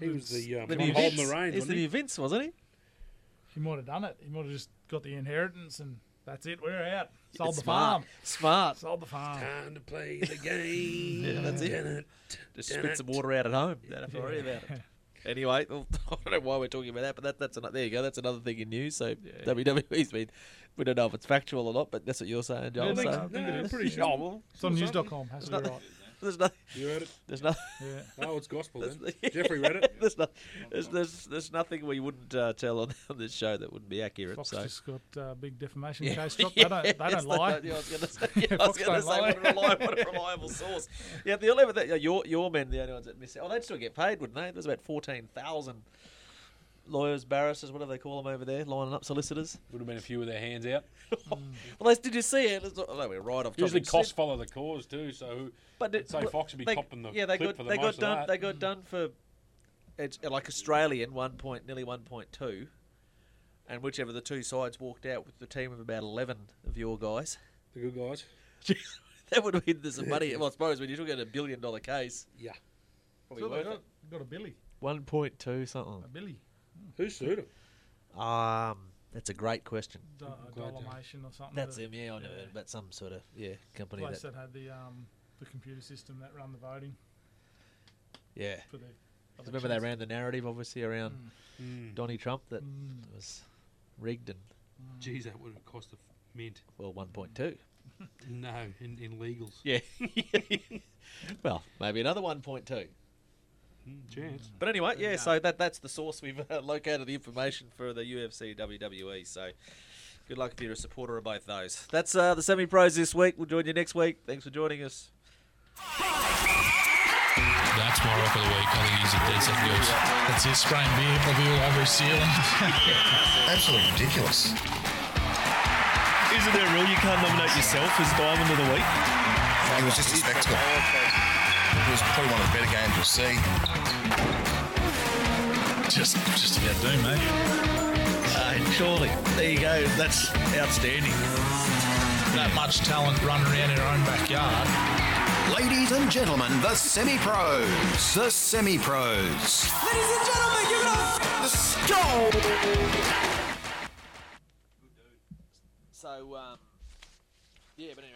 he was the um, The one new holding Vince. the reins. He's wasn't the new Vince, wasn't he? He might have done it. He might have just got the inheritance and that's it. We're out. Sold the Smart. farm. Smart. Sold the farm. Time to play the *laughs* game. Yeah, that's it. It, Just dun spit some water out at home. Don't have to worry about it. Anyway, *laughs* I don't know why we're talking about that, but that, that's another, there you go. That's another thing in news. So WWE's been, we don't know if it's factual or not, but that's what you're saying, Joel. Yeah, I think- so, I think it is. pretty sure. Oh, well, It's on news.com. Has to be right. There's nothing. You heard it? there's nothing. Yeah. Oh, it's gospel then. *laughs* There's- Jeffrey read it. *laughs* there's, no, there's, there's, there's nothing we wouldn't uh, tell on, *laughs* on this show that wouldn't be accurate. Fox so. just got a uh, big defamation Yeah. case dropped. They don't, they Yes, don't lie. yeah, I was going to say, yeah, I was gonna don't say lie. what, a reliable, what a reliable source. Yeah, the only that yeah, your your men, the only ones that miss out. Oh, they'd still get paid, wouldn't they? There's about fourteen thousand lawyers, barristers, whatever they call them over there, lining up solicitors. Would have been a few with their hands out. *laughs* Well, they, did you see it? It's not- oh, we're right off. Usually topic. costs follow the cause too. So who? But it- say Fox would be they- copping the yeah, they clip got for the they most got of done. that. They got done for it's like Australian one point, nearly one point two, and whichever the two sides walked out with the team of about eleven of your guys. the good guys. *laughs* that would have been there's some money. Well, I suppose when you're talking about a billion dollar case, Yeah. probably So they worth got, it. got a Billy. One point two something. A Billy. Who sued him? Um, that's a great question. Do- glad you- Dolomation or something. That's that- them, yeah, I know, but some sort of yeah company place that that had the um, the computer system that run the voting yeah. for the. Remember they ran the narrative obviously around Mm. Donny Trump that Mm. was rigged and Geez, that would have cost a mint. well one point two. *laughs* No, in, in legals. Yeah. *laughs* well, maybe another one point two. Mm, chance. But anyway, yeah. So that that's the source we've uh, located the information for the UFC WWE. So good luck if you're a supporter of both those. That's uh, the semi pros this week. We'll join you next week. Thanks for joining us. That's my rock of the week. I think he's a dead set goose. That's his spraying beer probably all over his ceiling. *laughs* Absolutely ridiculous. Isn't there a rule you can't nominate yourself as Diamond of the Week? It was just a spectacle. It was probably one of the better games you'll see. just, just about doom, mate. Uh, surely. There you go. That's outstanding. That much talent running around in our own backyard. Ladies and gentlemen, the semi pros. The semi pros. Ladies and gentlemen, give it up. Let's go. So um, yeah, but anyway.